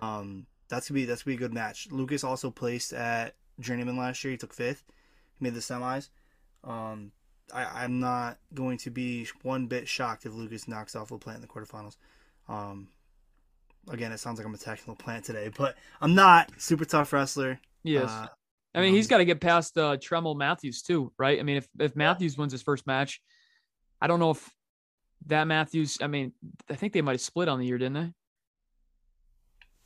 um, that's gonna be that's gonna be a good match. Lucas also placed at Journeyman last year. He took fifth. He made the semis. Um, I, I'm not going to be one bit shocked if Lucas knocks off LaPlante in the quarterfinals. Um, again, it sounds like I'm attacking LaPlante today, but I'm not. Super tough wrestler. Yes. Uh, I mean, he's got to get past uh, Tremel Matthews too, right? I mean, if if Matthews wins his first match, I don't know if that Matthews. I mean, I think they might have split on the year, didn't they?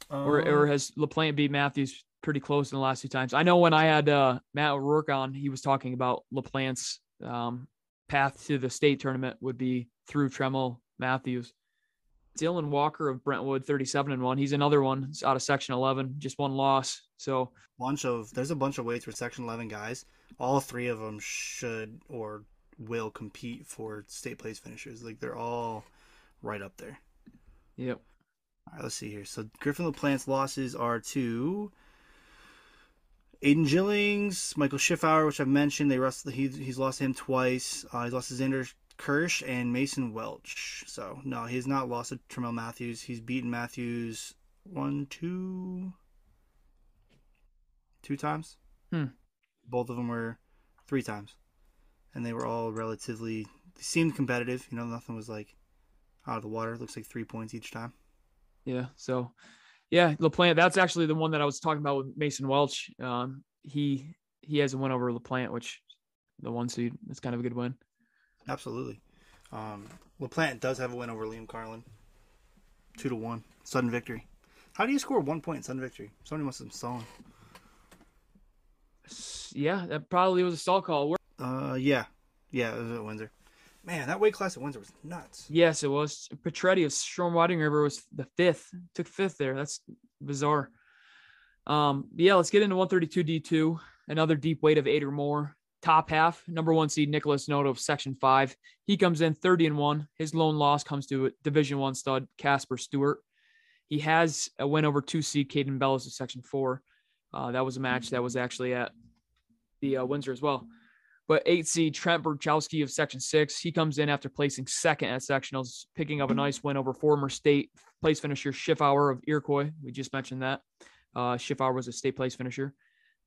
Or um, or has LaPlante beat Matthews pretty close in the last two times? I know when I had uh, Matt O'Rourke on, he was talking about LaPlante's um, path to the state tournament would be through Tremel Matthews. Dylan Walker of Brentwood, 37 and one. He's another one. He's out of Section 11, just one loss. So bunch of there's a bunch of weights for Section 11 guys. All three of them should or will compete for state place finishers. Like they're all right up there. yep. All right, let's see here. So Griffin LaPlante's losses are to Aiden Gillings, Michael Schiffauer, which I've mentioned, they lost, he, he's lost him twice. Uh, he's lost to Xander Kirsch and Mason Welch. So no, he's not lost to Tramel Matthews. He's beaten Matthews one, two, two times. Hmm. Both of them were three times, and they were all relatively. They seemed competitive. You know, nothing was like out of the water. It looks like three points each time. Yeah. So, yeah, LaPlante. That's actually the one that I was talking about with Mason Welch. Um, he he has a win over LaPlante, which the one seed. It's kind of a good win. Absolutely. Um, LaPlante does have a win over Liam Carlin. Two to one. Sudden victory. How do you score one point in sudden victory? Somebody must have stolen. Yeah, that probably was a stall call. Uh, yeah, yeah, it was at Windsor. Man, that weight class at Windsor was nuts. Yes, it was. Petretti of Shoreham Wading River was the fifth. Took fifth there. That's bizarre. Um, yeah, let's get into 132 D2. Another deep weight of eight or more. Top half, number one seed Nicholas Noto of Section Five. He comes in 30 and one. His lone loss comes to Division One stud Casper Stewart. He has a win over two seed Caden Bellis of Section Four. Uh, that was a match that was actually at the uh, Windsor as well. But eight seed Trent Burchowski of Section Six, he comes in after placing second at sectionals, picking up a nice win over former state place finisher Schiffauer of Iroquois. We just mentioned that. Uh, Schiffauer was a state place finisher.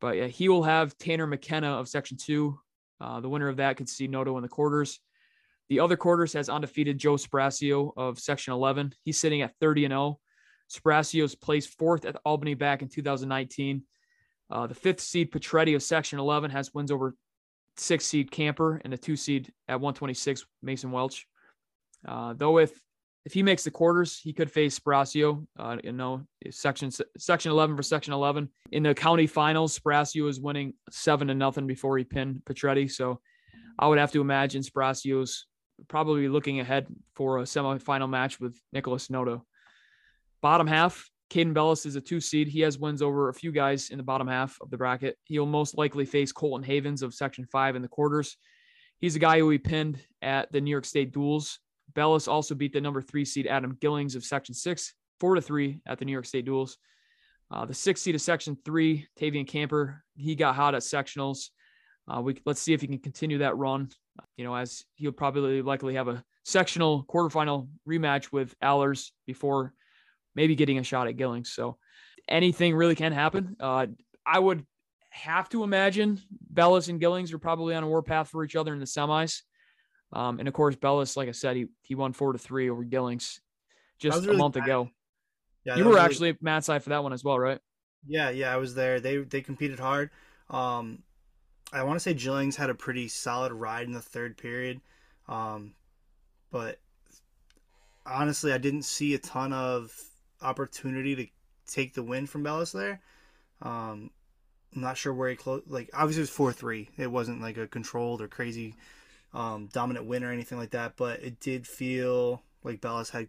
But yeah, he will have Tanner McKenna of Section Two. Uh, the winner of that could see Noto in the quarters. The other quarters has undefeated Joe Spracio of Section 11. He's sitting at 30 and 0. Spracio's placed fourth at Albany back in 2019. Uh, the fifth seed Petretti of Section 11 has wins over six seed Camper and the two seed at 126 Mason Welch. Uh, though if if he makes the quarters, he could face Spracio. Uh, you know, section section 11 for section 11 in the county finals. Spracio is winning seven to nothing before he pinned Petretti. So I would have to imagine Spracio's probably looking ahead for a semifinal match with Nicholas Noto. Bottom half, Caden Bellis is a two seed. He has wins over a few guys in the bottom half of the bracket. He'll most likely face Colton Havens of Section 5 in the quarters. He's a guy who he pinned at the New York State duels. Bellis also beat the number three seed Adam Gillings of Section 6, 4 to 3 at the New York State duels. Uh, the six seed of Section 3, Tavian Camper, he got hot at sectionals. Uh, we Let's see if he can continue that run, you know, as he'll probably likely have a sectional quarterfinal rematch with Allers before maybe getting a shot at Gillings. So anything really can happen. Uh, I would have to imagine Bellis and Gillings are probably on a warpath for each other in the semis. Um, and of course, Bellis, like I said, he he won four to three over Gillings just really a month bad. ago. Yeah, you were really... actually Matt side for that one as well, right? Yeah, yeah, I was there. They they competed hard. Um, I want to say Gillings had a pretty solid ride in the third period, um, but honestly, I didn't see a ton of opportunity to take the win from Bellis there. Um, I'm not sure where he closed. Like obviously it was four three. It wasn't like a controlled or crazy um, dominant win or anything like that. But it did feel like Bellis had,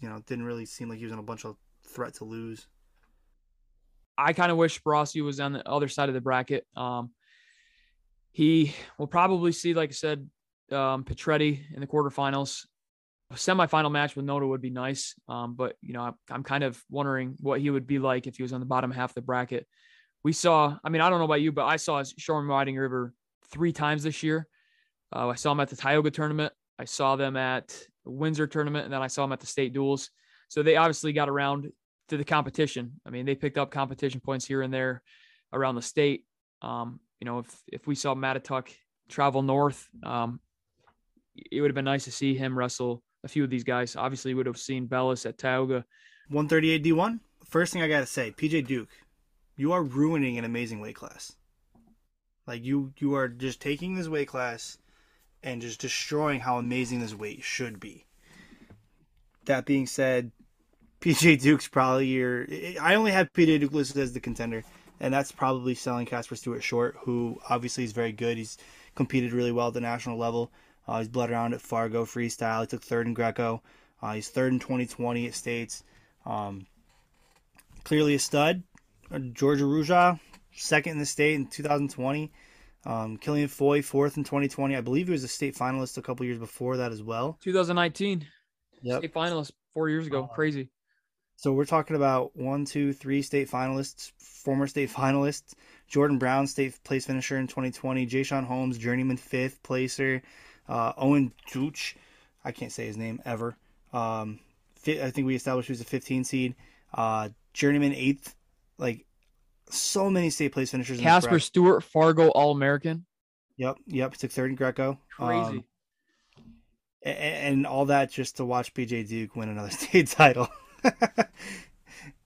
you know, didn't really seem like he was in a bunch of threat to lose. I kind of wish Brossi was on the other side of the bracket. Um, he will probably see, like I said, um, Petretti in the quarterfinals a semifinal match with Noto would be nice. Um, but you know, I'm kind of wondering what he would be like if he was on the bottom half of the bracket. We saw, I mean, I don't know about you, but I saw Shoreham Wading River three times this year. Uh, I saw them at the Tioga tournament. I saw them at the Windsor tournament, and then I saw them at the state duels. So they obviously got around to the competition. I mean, they picked up competition points here and there around the state. Um, you know, if if we saw Mattituck travel north, um, it would have been nice to see him wrestle a few of these guys. Obviously, would have seen Bellis at Tioga. 138 D1. First thing I gotta say, PJ Duke, you are ruining an amazing weight class. Like you, you are just taking this weight class and just destroying how amazing this weight should be. That being said, PJ Duke's probably your. I only have PJ Duke listed as the contender, and that's probably selling Casper Stewart short, who obviously is very good. He's competed really well at the national level. Uh, he's bled around at Fargo freestyle. He took third in Greco. Uh, he's third in 2020 at States. Um, clearly a stud. Uh, George Araujo, second in the state in 2020. Um, Killian Foy, fourth in 2020. I believe he was a state finalist a couple years before that as well. 2019. Yep. State finalist four years ago. Uh, Crazy. So we're talking about one, two, three state finalists, former state finalists. Jordan Brown, state place finisher in 2020. Jay Holmes, journeyman fifth placer. Uh, Owen Dooch, I can't say his name ever. Um, I think we established he was a 15 seed. Uh, journeyman eighth. Like so many state place finishers. Casper Stewart, Fargo All American. Yep, yep. Took third in Greco. Crazy. Um, and, and all that just to watch PJ Duke win another state title.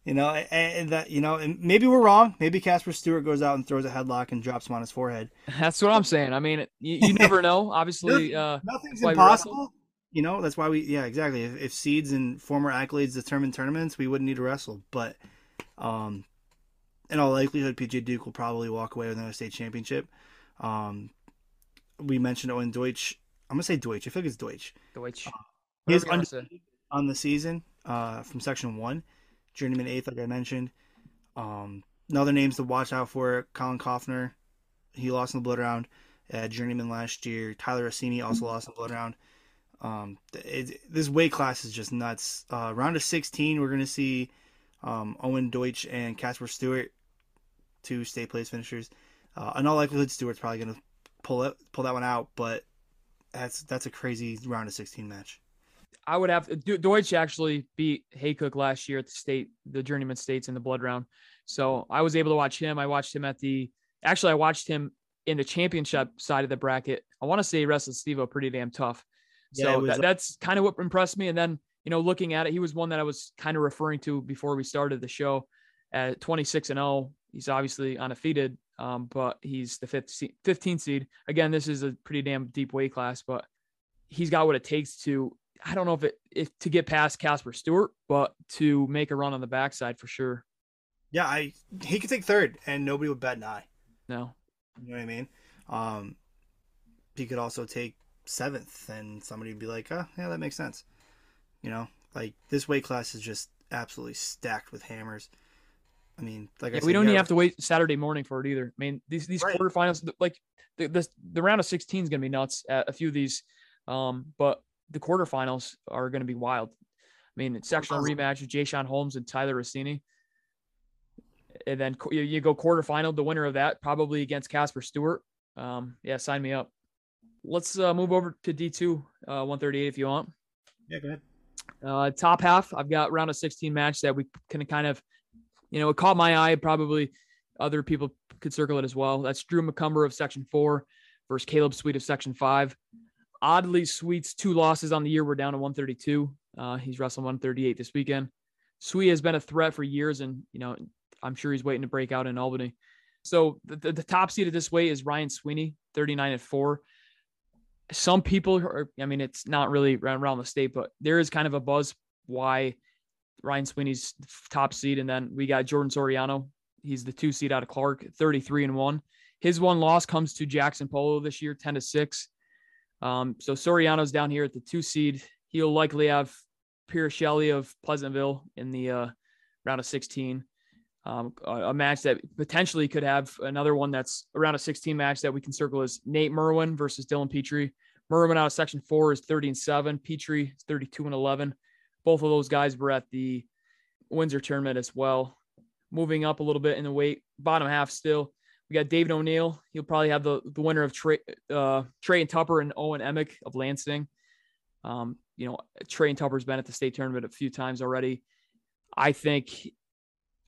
you know, and that you know, and maybe we're wrong. Maybe Casper Stewart goes out and throws a headlock and drops him on his forehead. That's what I'm saying. I mean, you, you never know. Obviously, uh, nothing's impossible. You know, that's why we. Yeah, exactly. If, if seeds and former accolades determine tournaments, we wouldn't need to wrestle. But, um, in all likelihood, PJ Duke will probably walk away with another state championship. Um, we mentioned Owen Deutsch. I'm gonna say Deutsch. I feel like it's Deutsch. Deutsch. Uh, he's on the season uh, from section one. Journeyman eighth, like I mentioned. Um, another names to watch out for: Colin Kaufner. He lost in the blood round. Uh, Journeyman last year. Tyler Rossini also lost in the blood round. Um, it, this weight class is just nuts. Uh, round of 16, we're gonna see um, Owen Deutsch and Casper Stewart, two state place finishers. Uh, in all likelihood, Stewart's probably gonna pull it, pull that one out, but that's that's a crazy round of 16 match. I would have Deutsch actually beat Haycock last year at the state, the journeyman states in the blood round. So I was able to watch him. I watched him at the, actually, I watched him in the championship side of the bracket. I want to say he wrestled Stevo pretty damn tough. Yeah, so that, that's kind of what impressed me. And then, you know, looking at it, he was one that I was kind of referring to before we started the show at 26 and 0. He's obviously undefeated, um, but he's the fifth, 15 seed. Again, this is a pretty damn deep weight class, but he's got what it takes to I don't know if it if to get past Casper Stewart, but to make a run on the backside for sure. Yeah, I he could take third and nobody would bet an eye. No. You know what I mean? Um he could also take seventh and somebody would be like, oh yeah, that makes sense. You know, like this weight class is just absolutely stacked with hammers. I mean, like yeah, I said, we don't even have to wait Saturday morning for it either. I mean, these these right. quarterfinals, like the, the the round of 16 is gonna be nuts at a few of these. Um, but the quarterfinals are going to be wild. I mean, it's sectional rematch with Jay Sean Holmes and Tyler Rossini. And then you, go quarterfinal, the winner of that probably against Casper Stewart. Um, yeah, sign me up. Let's uh, move over to D2 uh, 138 if you want. Yeah, go ahead. Uh, top half, I've got round of 16 match that we can kind of, you know, it caught my eye. Probably other people could circle it as well. That's Drew McCumber of section four versus Caleb Sweet of section five. Oddly, Sweet's two losses on the year were down to 132. Uh, he's wrestling 138 this weekend. Sweet has been a threat for years, and you know I'm sure he's waiting to break out in Albany. So the, the, the top seed of this weight is Ryan Sweeney, 39 at four. Some people are, I mean, it's not really around, around the state, but there is kind of a buzz why Ryan Sweeney's top seed. And then we got Jordan Soriano. He's the two seed out of Clark, 33 and one. His one loss comes to Jackson Polo this year, 10 to six. Um, so Soriano's down here at the two seed. He'll likely have Pierre Shelley of Pleasantville in the uh, round of 16. Um, a, a, match that potentially could have another one that's around a 16 match that we can circle is Nate Merwin versus Dylan Petrie. Merwin out of section four is 30 and seven. Petrie is 32 and 11. Both of those guys were at the Windsor tournament as well. Moving up a little bit in the weight, bottom half still. We got David O'Neill. He'll probably have the, the winner of Trey, uh, Trey and Tupper and Owen Emick of Lansing. Um, you know, Trey and Tupper's been at the state tournament a few times already. I think,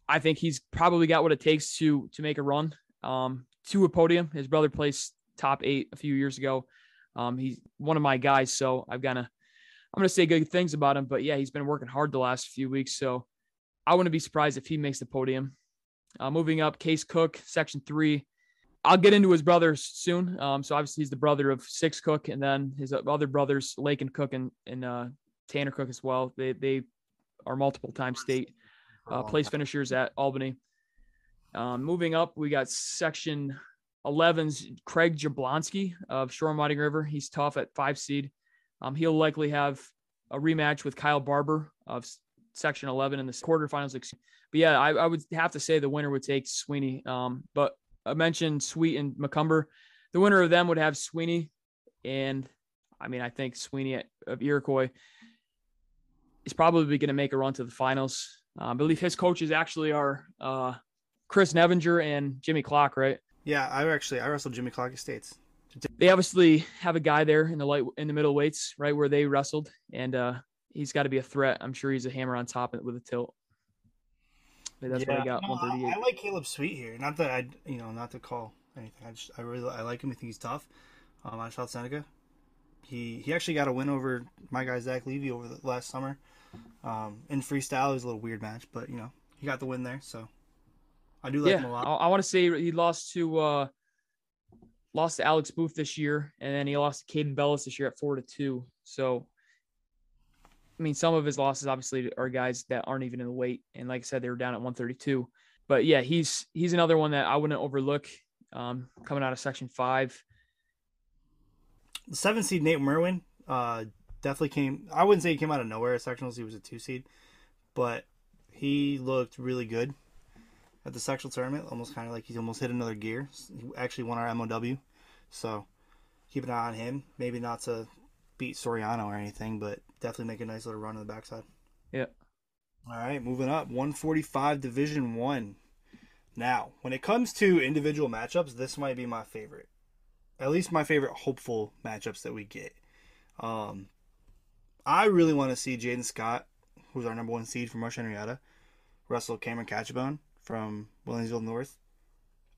I think he's probably got what it takes to to make a run um, to a podium. His brother placed top eight a few years ago. Um, he's one of my guys, so I've got to, I'm gonna say good things about him. But yeah, he's been working hard the last few weeks, so I wouldn't be surprised if he makes the podium. Uh, moving up, Case Cook, section three. I'll get into his brothers soon. Um, so obviously he's the brother of Six Cook, and then his other brothers, Lake and Cook and, and uh, Tanner Cook as well. They they are multiple time state uh, place finishers at Albany. Um, moving up, we got section 11's Craig Jablonski of Shoreham Wading River. He's tough at five seed. Um, he'll likely have a rematch with Kyle Barber of section 11 in the quarterfinals. But yeah, I, I would have to say the winner would take Sweeney. Um, but I mentioned Sweet and McCumber. The winner of them would have Sweeney. And I mean, I think Sweeney of Iroquois is probably going to make a run to the finals. Uh, I believe his coaches actually are uh, Chris Nevinger and Jimmy Clock, right? Yeah, I actually I wrestled Jimmy Clock Estates. They obviously have a guy there in the light in the middle weights, right where they wrestled, and uh, he's got to be a threat. I'm sure he's a hammer on top with a tilt. But that's yeah, what I got. No, 138. I, I like Caleb Sweet here. Not that I, you know, not to call anything. I just I really I like him. I think he's tough. Um, out of South Seneca, he he actually got a win over my guy Zach Levy over the last summer. Um, in freestyle, it was a little weird match, but you know he got the win there. So I do like yeah, him a lot. I, I want to say he lost to uh, lost to Alex Booth this year, and then he lost to Caden Bellis this year at four to two. So I mean, some of his losses obviously are guys that aren't even in the weight, and like I said, they were down at 132. But yeah, he's he's another one that I wouldn't overlook. Um, coming out of Section Five, the seven seed Nate Merwin uh, definitely came. I wouldn't say he came out of nowhere at sectionals. He was a two seed, but he looked really good at the sectional tournament. Almost kind of like he almost hit another gear. He actually won our MOW, so keep an eye on him. Maybe not to beat Soriano or anything, but definitely make a nice little run on the backside. Yeah. All right, moving up, 145 Division One. Now, when it comes to individual matchups, this might be my favorite. At least my favorite hopeful matchups that we get. Um, I really want to see Jaden Scott, who's our number one seed from Rush Henrietta, wrestle Cameron Catrabone from Williamsville North.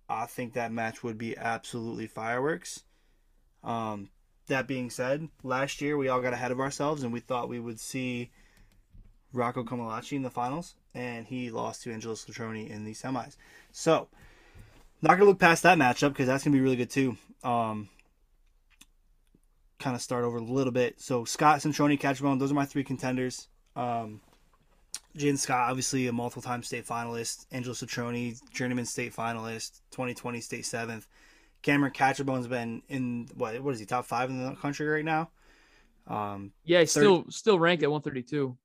I think that match would be absolutely fireworks. Um, that being said, last year we all got ahead of ourselves and we thought we would see Rocco Comalachi in the finals, and he lost to Angelo Citroni in the semis. So, not gonna look past that matchup because that's gonna be really good too. Um, kind of start over a little bit. So Scott, Centroni, Catrabone, those are my three contenders. Um, Jaden Scott, obviously a multiple-time state finalist. Angelo Citroni, journeyman state finalist, 2020 state seventh. Cameron Catrabone's been in what what is he top five in the country right now? Um, yeah, he's 30... still still ranked at 132.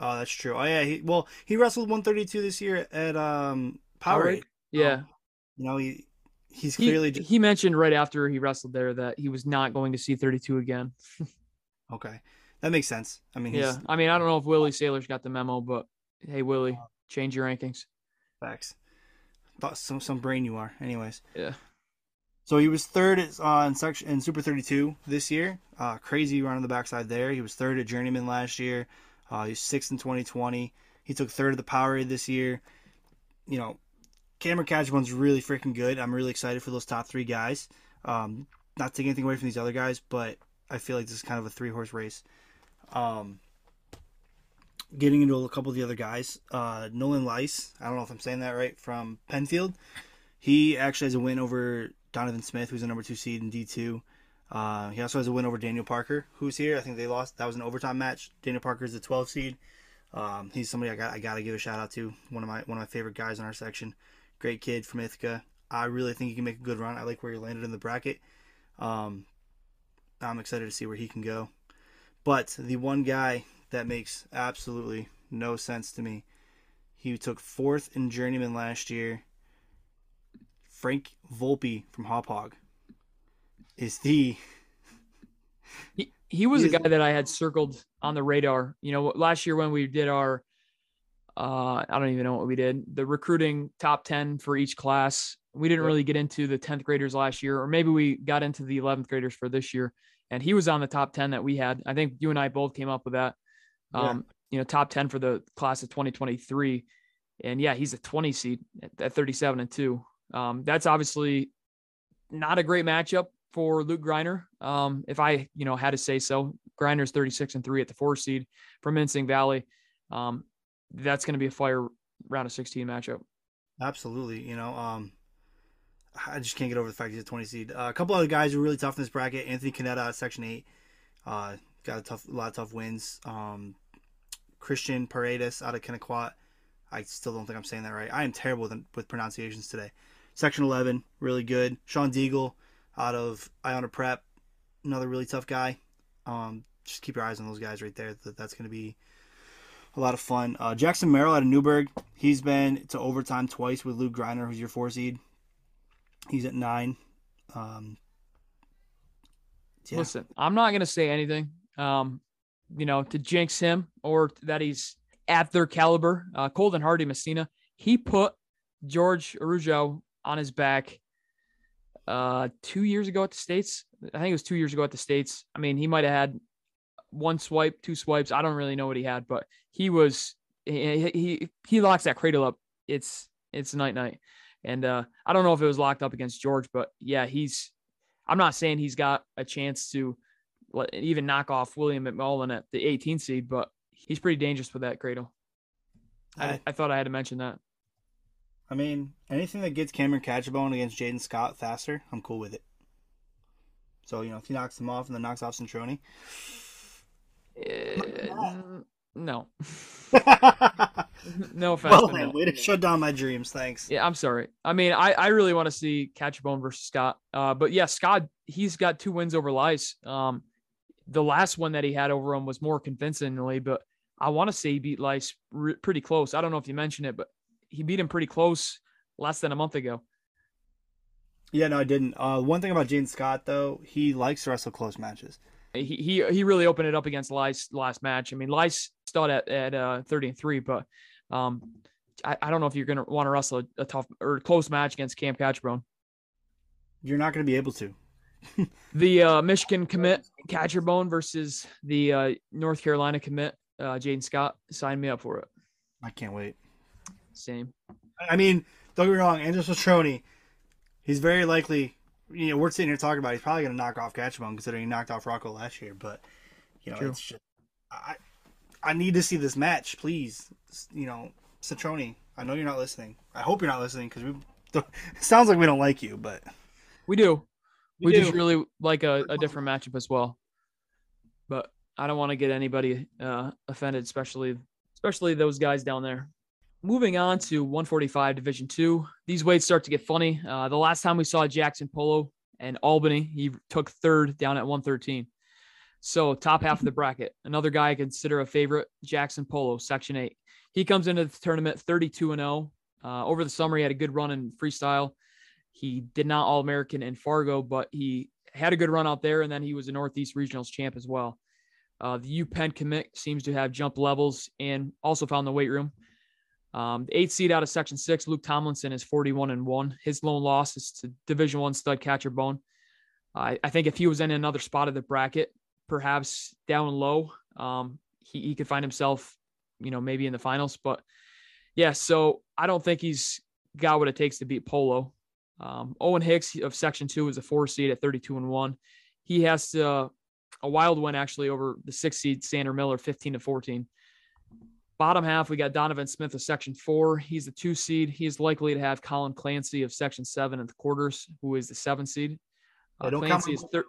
Oh, that's true. Oh yeah, he well he wrestled 132 this year at um Powerade. Yeah, um, you know he he's clearly he, just... he mentioned right after he wrestled there that he was not going to see 32 again. okay, that makes sense. I mean, yeah, I mean I don't know if Willie Saylor's got the memo, but hey Willie, change your rankings. Facts. Thought some some brain you are. Anyways. Yeah. So he was third on section in Super 32 this year. Uh, crazy run on the backside there. He was third at Journeyman last year. Uh, he's sixth in 2020. He took third at the Powerade this year. You know, Cameron Catrabone's really freaking good. I'm really excited for those top three guys. Um, not taking anything away from these other guys, but I feel like this is kind of a three horse race. Um, getting into a couple of the other guys, uh, Nolan Lice, I don't know if I'm saying that right, from Penfield. He actually has a win over Donovan Smith, who's the number two seed in D2. Uh, he also has a win over Daniel Parker, who's here. I think they lost. That was an overtime match. Daniel Parker is the 12 seed. Um, he's somebody I got I got to give a shout out to. One of my one of my favorite guys in our section. Great kid from Ithaca. I really think he can make a good run. I like where he landed in the bracket. Um, I'm excited to see where he can go. But the one guy that makes absolutely no sense to me, he took fourth in journeyman last year Frank Volpe from Hauppauge is the. He, he was he a guy that I had circled on the radar. You know, last year when we did our, uh, I don't even know what we did, the recruiting top 10 for each class. We didn't really get into the 10th graders last year, or maybe we got into the 11th graders for this year. And he was on the top 10 that we had. I think you and I both came up with that. Um, yeah. You know, top 10 for the class of 2023. And yeah, he's a 20 seed at, at 37 and 2. Um, that's obviously not a great matchup for Luke Griner. Um, if I, you know, had to say so, Griner's 36 and three at the four seed from Minisink Valley. Um, that's going to be a fire round of 16 matchup. Absolutely. You know, um, I just can't get over the fact he's a 20 seed. Uh, a couple other guys who are really tough in this bracket. Anthony Canetta, Section 8. Uh, got a tough, a lot of tough wins. Um, Christian Paredes out of Connetquot. I still don't think I'm saying that right. I am terrible with, with pronunciations today. Section 11, really good. Sean Deagle out of Iona Prep, another really tough guy. Um, just keep your eyes on those guys right there. That, that's going to be a lot of fun. Uh, Jackson Merrill out of Newburgh, he's been to overtime twice with Luke Griner, who's your four seed. He's at nine. Um, yeah. Listen, I'm not going to say anything, um, you know, to jinx him or that he's at their caliber. Uh, Colton Hardy Messina, he put George Araujo on his back uh, two years ago at the States. I think it was two years ago at the States. I mean, he might have had one swipe, two swipes. I don't really know what he had, but he was he he, he locks that cradle up. It's it's night night, and uh, I don't know if it was locked up against George, but yeah, he's. I'm not saying he's got a chance to even knock off William McMullen at the 18 seed, but he's pretty dangerous with that cradle. I, I thought I had to mention that. I mean, anything that gets Cameron Catrabone against Jaden Scott faster, I'm cool with it. So, you know, if he knocks him off and then knocks off Centroni. Uh, no. no offense. Well, no. way to shut down my dreams. Thanks. Yeah, I'm sorry. I mean, I, I really want to see Catrabone versus Scott. Uh, but yeah, Scott, he's got two wins over Lice. Um, the last one that he had over him was more convincingly, but I want to say he beat Lice re- pretty close. I don't know if you mentioned it, but he beat him pretty close less than a month ago. Yeah, no, I didn't. Uh, one thing about Jaden Scott though, he likes to wrestle close matches. He he he really opened it up against Lice last match. I mean, Lice started at at uh, thirty and three, but um, I, I don't know if you're gonna want to wrestle a, a, tough or close match against Cam Catrabone. You're not going to be able to. the uh, Michigan commit Catrabone versus the uh, North Carolina commit uh, Jaden Scott. Sign me up for it. I can't wait. Same. I mean, don't get me wrong, Andrew Citroni, he's very likely. You know, we're sitting here talking about he's probably going to knock off Catrabone considering he knocked off Rocco last year. But you know, True. it's just I I need to see this match, please. You know, Citroni. I know you're not listening. I hope you're not listening because we. It sounds like we don't like you, but we do. We, we do. just really like a, a different matchup as well. But I don't want to get anybody uh, offended, especially especially those guys down there moving on to 145 Division Two, these weights start to get funny. Uh, the last time we saw Jackson Polo and Albany, he took third down at 113. So top half of the bracket, another guy I consider a favorite, Jackson Polo, Section Eight. He comes into the tournament 32 and 0. Uh, over the summer, he had a good run in freestyle. He did not All American in Fargo, but he had a good run out there, and then he was a Northeast Regionals champ as well. Uh, the UPenn commit seems to have jump levels and also found the weight room. Um, the eighth seed out of Section Six, Luke Tomlinson is 41 and one. His lone loss is to Division One stud Catrabone. I think if he was in another spot of the bracket, perhaps down low, um, he, he could find himself, you know, maybe in the finals. But yeah, so I don't think he's got what it takes to beat Polo. Um, Owen Hicks of Section Two is a four seed at 32 and one. He has to, uh, a wild win actually over the six seed Sander Miller, 15 to 14. Bottom half, we got Donovan Smith of Section Four. He's the two seed. He's likely to have Colin Clancy of Section Seven in the quarters, who is the seven seed. Uh, don't, count my thir-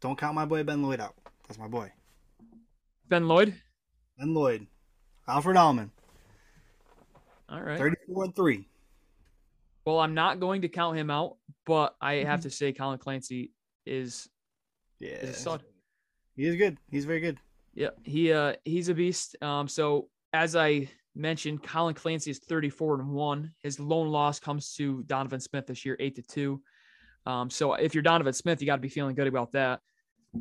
don't count my boy Ben Lloyd out. That's my boy. Ben Lloyd. Ben Lloyd. Alfred Almond. All right. Thirty-four and three. Well, I'm not going to count him out, but I have to say Colin Clancy is yeah is He is good. He's very good. Yeah, he uh he's a beast. Um, so as I mentioned, Colin Clancy is 34 and one. His lone loss comes to Donovan Smith this year, eight to two. Um, so if you're Donovan Smith, you got to be feeling good about that.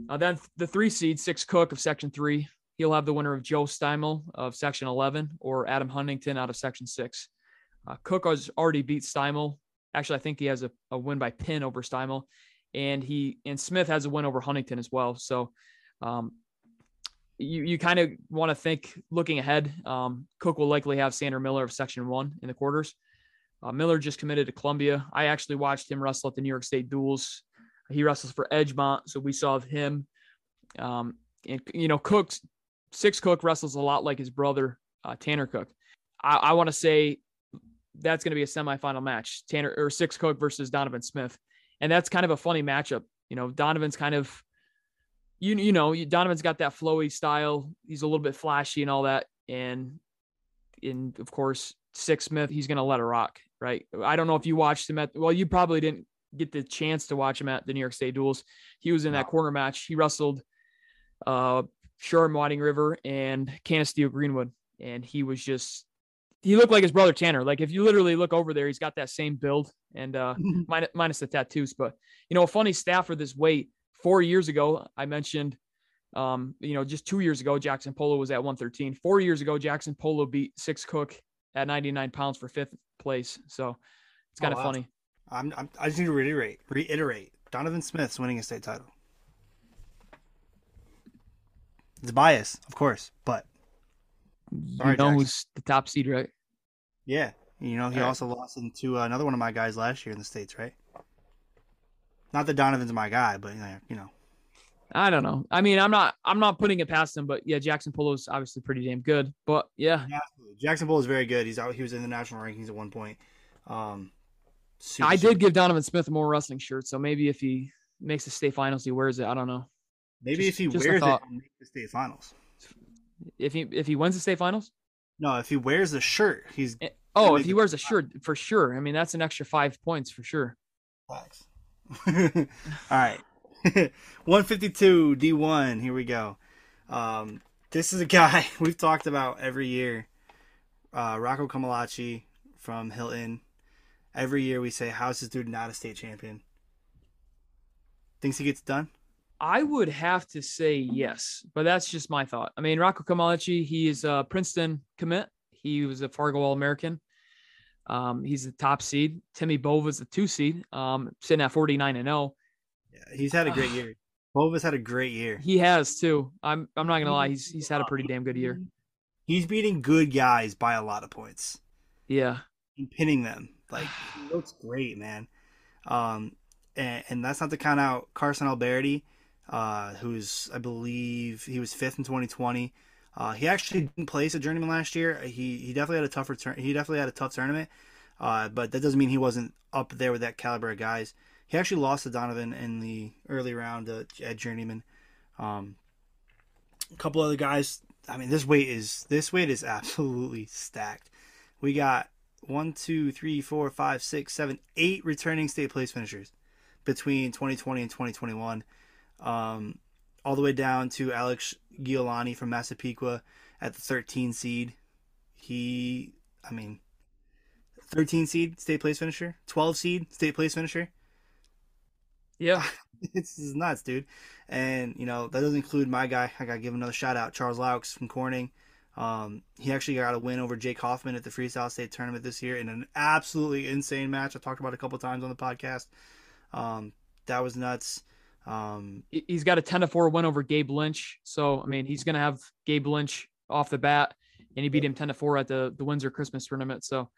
Uh, then the three seed, six Cook of Section Three, he'll have the winner of Joe Steimel of Section 11 or Adam Huntington out of Section Six. Uh, Cook has already beat Steimel. Actually, I think he has a, a win by pin over Steimel, and he and Smith has a win over Huntington as well. So um, you, you kind of want to think looking ahead. Um, Cook will likely have Sander Miller of Section One in the quarters. Uh, Miller just committed to Columbia. I actually watched him wrestle at the New York State Duels. He wrestles for Edgemont, so we saw him. Um, and you know, Cook's Six Cook wrestles a lot like his brother uh, Tanner Cook. I, I want to say that's going to be a semifinal match: Tanner or Six Cook versus Donovan Smith, and that's kind of a funny matchup. You know, Donovan's kind of you you know Donovan's got that flowy style. He's a little bit flashy and all that, and in of course Six Smith, he's gonna let it rock, right? I don't know if you watched him at well, you probably didn't get the chance to watch him at the New York State Duels. He was in that corner match. He wrestled uh Shore Whiting River and Canisteo Greenwood, and he was just he looked like his brother Tanner. Like if you literally look over there, he's got that same build and uh minus, minus the tattoos. But you know, a funny stat for this weight four years ago, I mentioned Um, you know, just two years ago, Jackson Polo was at 113. Four years ago, Jackson Polo beat Six Cook at 99 pounds for fifth place. So it's kind Oh, of wow. funny. I'm, I'm, I just need to reiterate. Reiterate. Donovan Smith's winning a state title. It's bias, of course, but Sorry, you know Jackson. who's the top seed, right? yeah, you know he right. also lost into another one of my guys last year in the states, right? Not that Donovan's my guy, but you know, I don't know. I mean, I'm not I'm not putting it past him, but yeah, Jackson Polo's obviously pretty damn good. But yeah, absolutely. Jackson Bull is very good. He's out. He was in the national rankings at one point. Um, super, I super- did give Donovan Smith more wrestling shirt, so maybe if he makes the state finals, he wears it. I don't know. Maybe just- if he wears it make the state finals. If he if he wins the state finals, No, if he wears the shirt, he's Eh, oh, if he wears a shirt for sure. I mean, that's an extra five points for sure. Facts. All right. 152 D1. Here we go. Um, this is a guy we've talked about every year. Uh, Rocco Kamalachi from Hilton. Every year we say, How's this dude not a state champion? Thinks he gets done? I would have to say yes, but that's just my thought. I mean, Rocco Kamalachi, he is a Princeton commit. He was a Fargo All American. Um, he's the top seed. Timmy Bova's the two seed, um, sitting at 49 and 0. Yeah, he's had a great year. Bova's had a great year. He has too. I'm I'm not gonna lie, he's he's had a pretty damn good year. He's beating good guys by a lot of points. Yeah. and pinning them. Like he looks great, man. Um, and, and that's not to count out Carson Alberti, uh, who's I believe he was fifth in 2020. Uh, he actually didn't place a journeyman last year. He he definitely had a tough return. He definitely had a tough tournament. Uh, but that doesn't mean he wasn't up there with that caliber of guys. He actually lost to Donovan in the early round uh, at journeyman. Um, a couple other guys. I mean, this weight is this weight is absolutely stacked. We got one, two, three, four, five, six, seven, eight returning state place finishers between 2020 and 2021. Um, all the way down to Alex Giolani from Massapequa at the 13 seed. He, I mean, 13 seed state place finisher, 12 seed state place finisher. Yeah. it's, it's nuts, dude. And you know that doesn't include my guy. I gotta give another shout out, Charles Laux from Corning. Um, he actually got a win over Jake Hoffman at the Freestyle State Tournament this year in an absolutely insane match. I talked about it a couple times on the podcast. Um, that was nuts. Um, He- He's got a 10 to 4 win over Gabe Lynch. So I mean he's gonna have Gabe Lynch off the bat and he beat him 10 to 4 at the, the Windsor Christmas tournament. So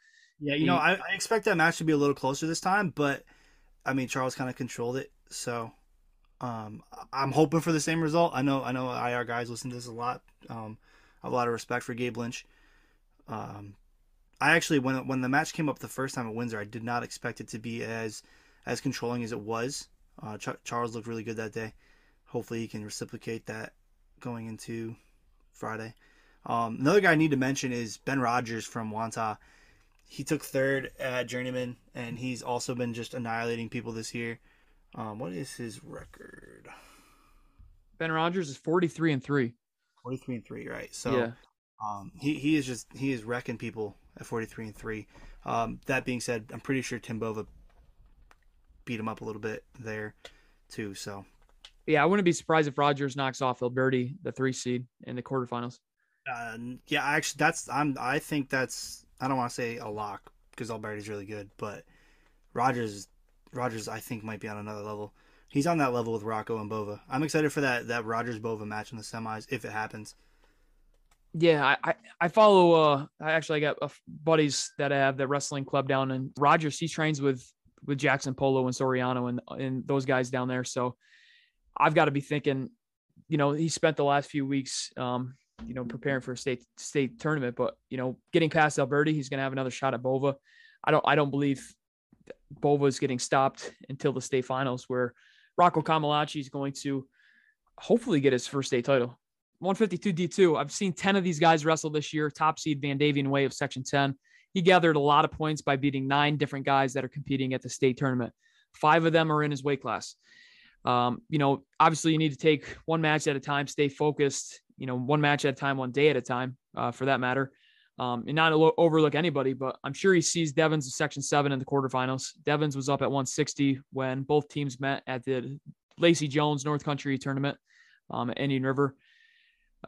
yeah, you know, I, I expect that match to be a little closer this time, but I mean, Charles kind of controlled it, so um, I'm hoping for the same result. I know, I know, IR guys listen to this a lot. Um, I have a lot of respect for Gabe Lynch. Um, I actually, when when the match came up the first time at Windsor, I did not expect it to be as as controlling as it was. Uh, Ch- Charles looked really good that day. Hopefully, he can reciprocate that going into Friday. Um, another guy I need to mention is Ben Rogers from Wantagh. He took third at Journeyman, and he's also been just annihilating people this year. Um, what is his record? Ben Rogers is 43 and 3. 43 and 3, right? So yeah. um, he, he is just he is wrecking people at 43 and 3. Um, that being said, I'm pretty sure Tim Bova beat him up a little bit there too. So Yeah, I wouldn't be surprised if Rogers knocks off Alberti, the three seed in the quarterfinals. uh, yeah, actually, that's I'm I think that's I don't want to say a lock because Alberti's really good, but Rogers Rogers I think might be on another level. He's on that level with Rocco and Bova. I'm excited for that that Rogers Bova match in the semis if it happens. Yeah, I, I, I follow. Uh, I actually I got buddies that I have the wrestling club down in Rogers. He trains with with Jackson Polo and Soriano and and those guys down there. So I've got to be thinking, you know, he spent the last few weeks, um, you know, preparing for a state state tournament. But you know, getting past Alberti, he's gonna have another shot at Bova. I don't I don't believe Bova is getting stopped until the state finals, where Rocco Kamalachi is going to hopefully get his first state title. 152 D2. I've seen 10 of these guys wrestle this year. Top seed Van Davian Way of Section 10. He gathered a lot of points by beating nine different guys that are competing at the state tournament. Five of them are in his weight class. Um, you know, obviously you need to take one match at a time, stay focused, you know, one match at a time, one day at a time, uh, for that matter. Um, and not overlook anybody, but I'm sure he sees Devins in section seven in the quarterfinals. Devins was up at 160 when both teams met at the Lacey Jones North Country tournament. um, at Indian River.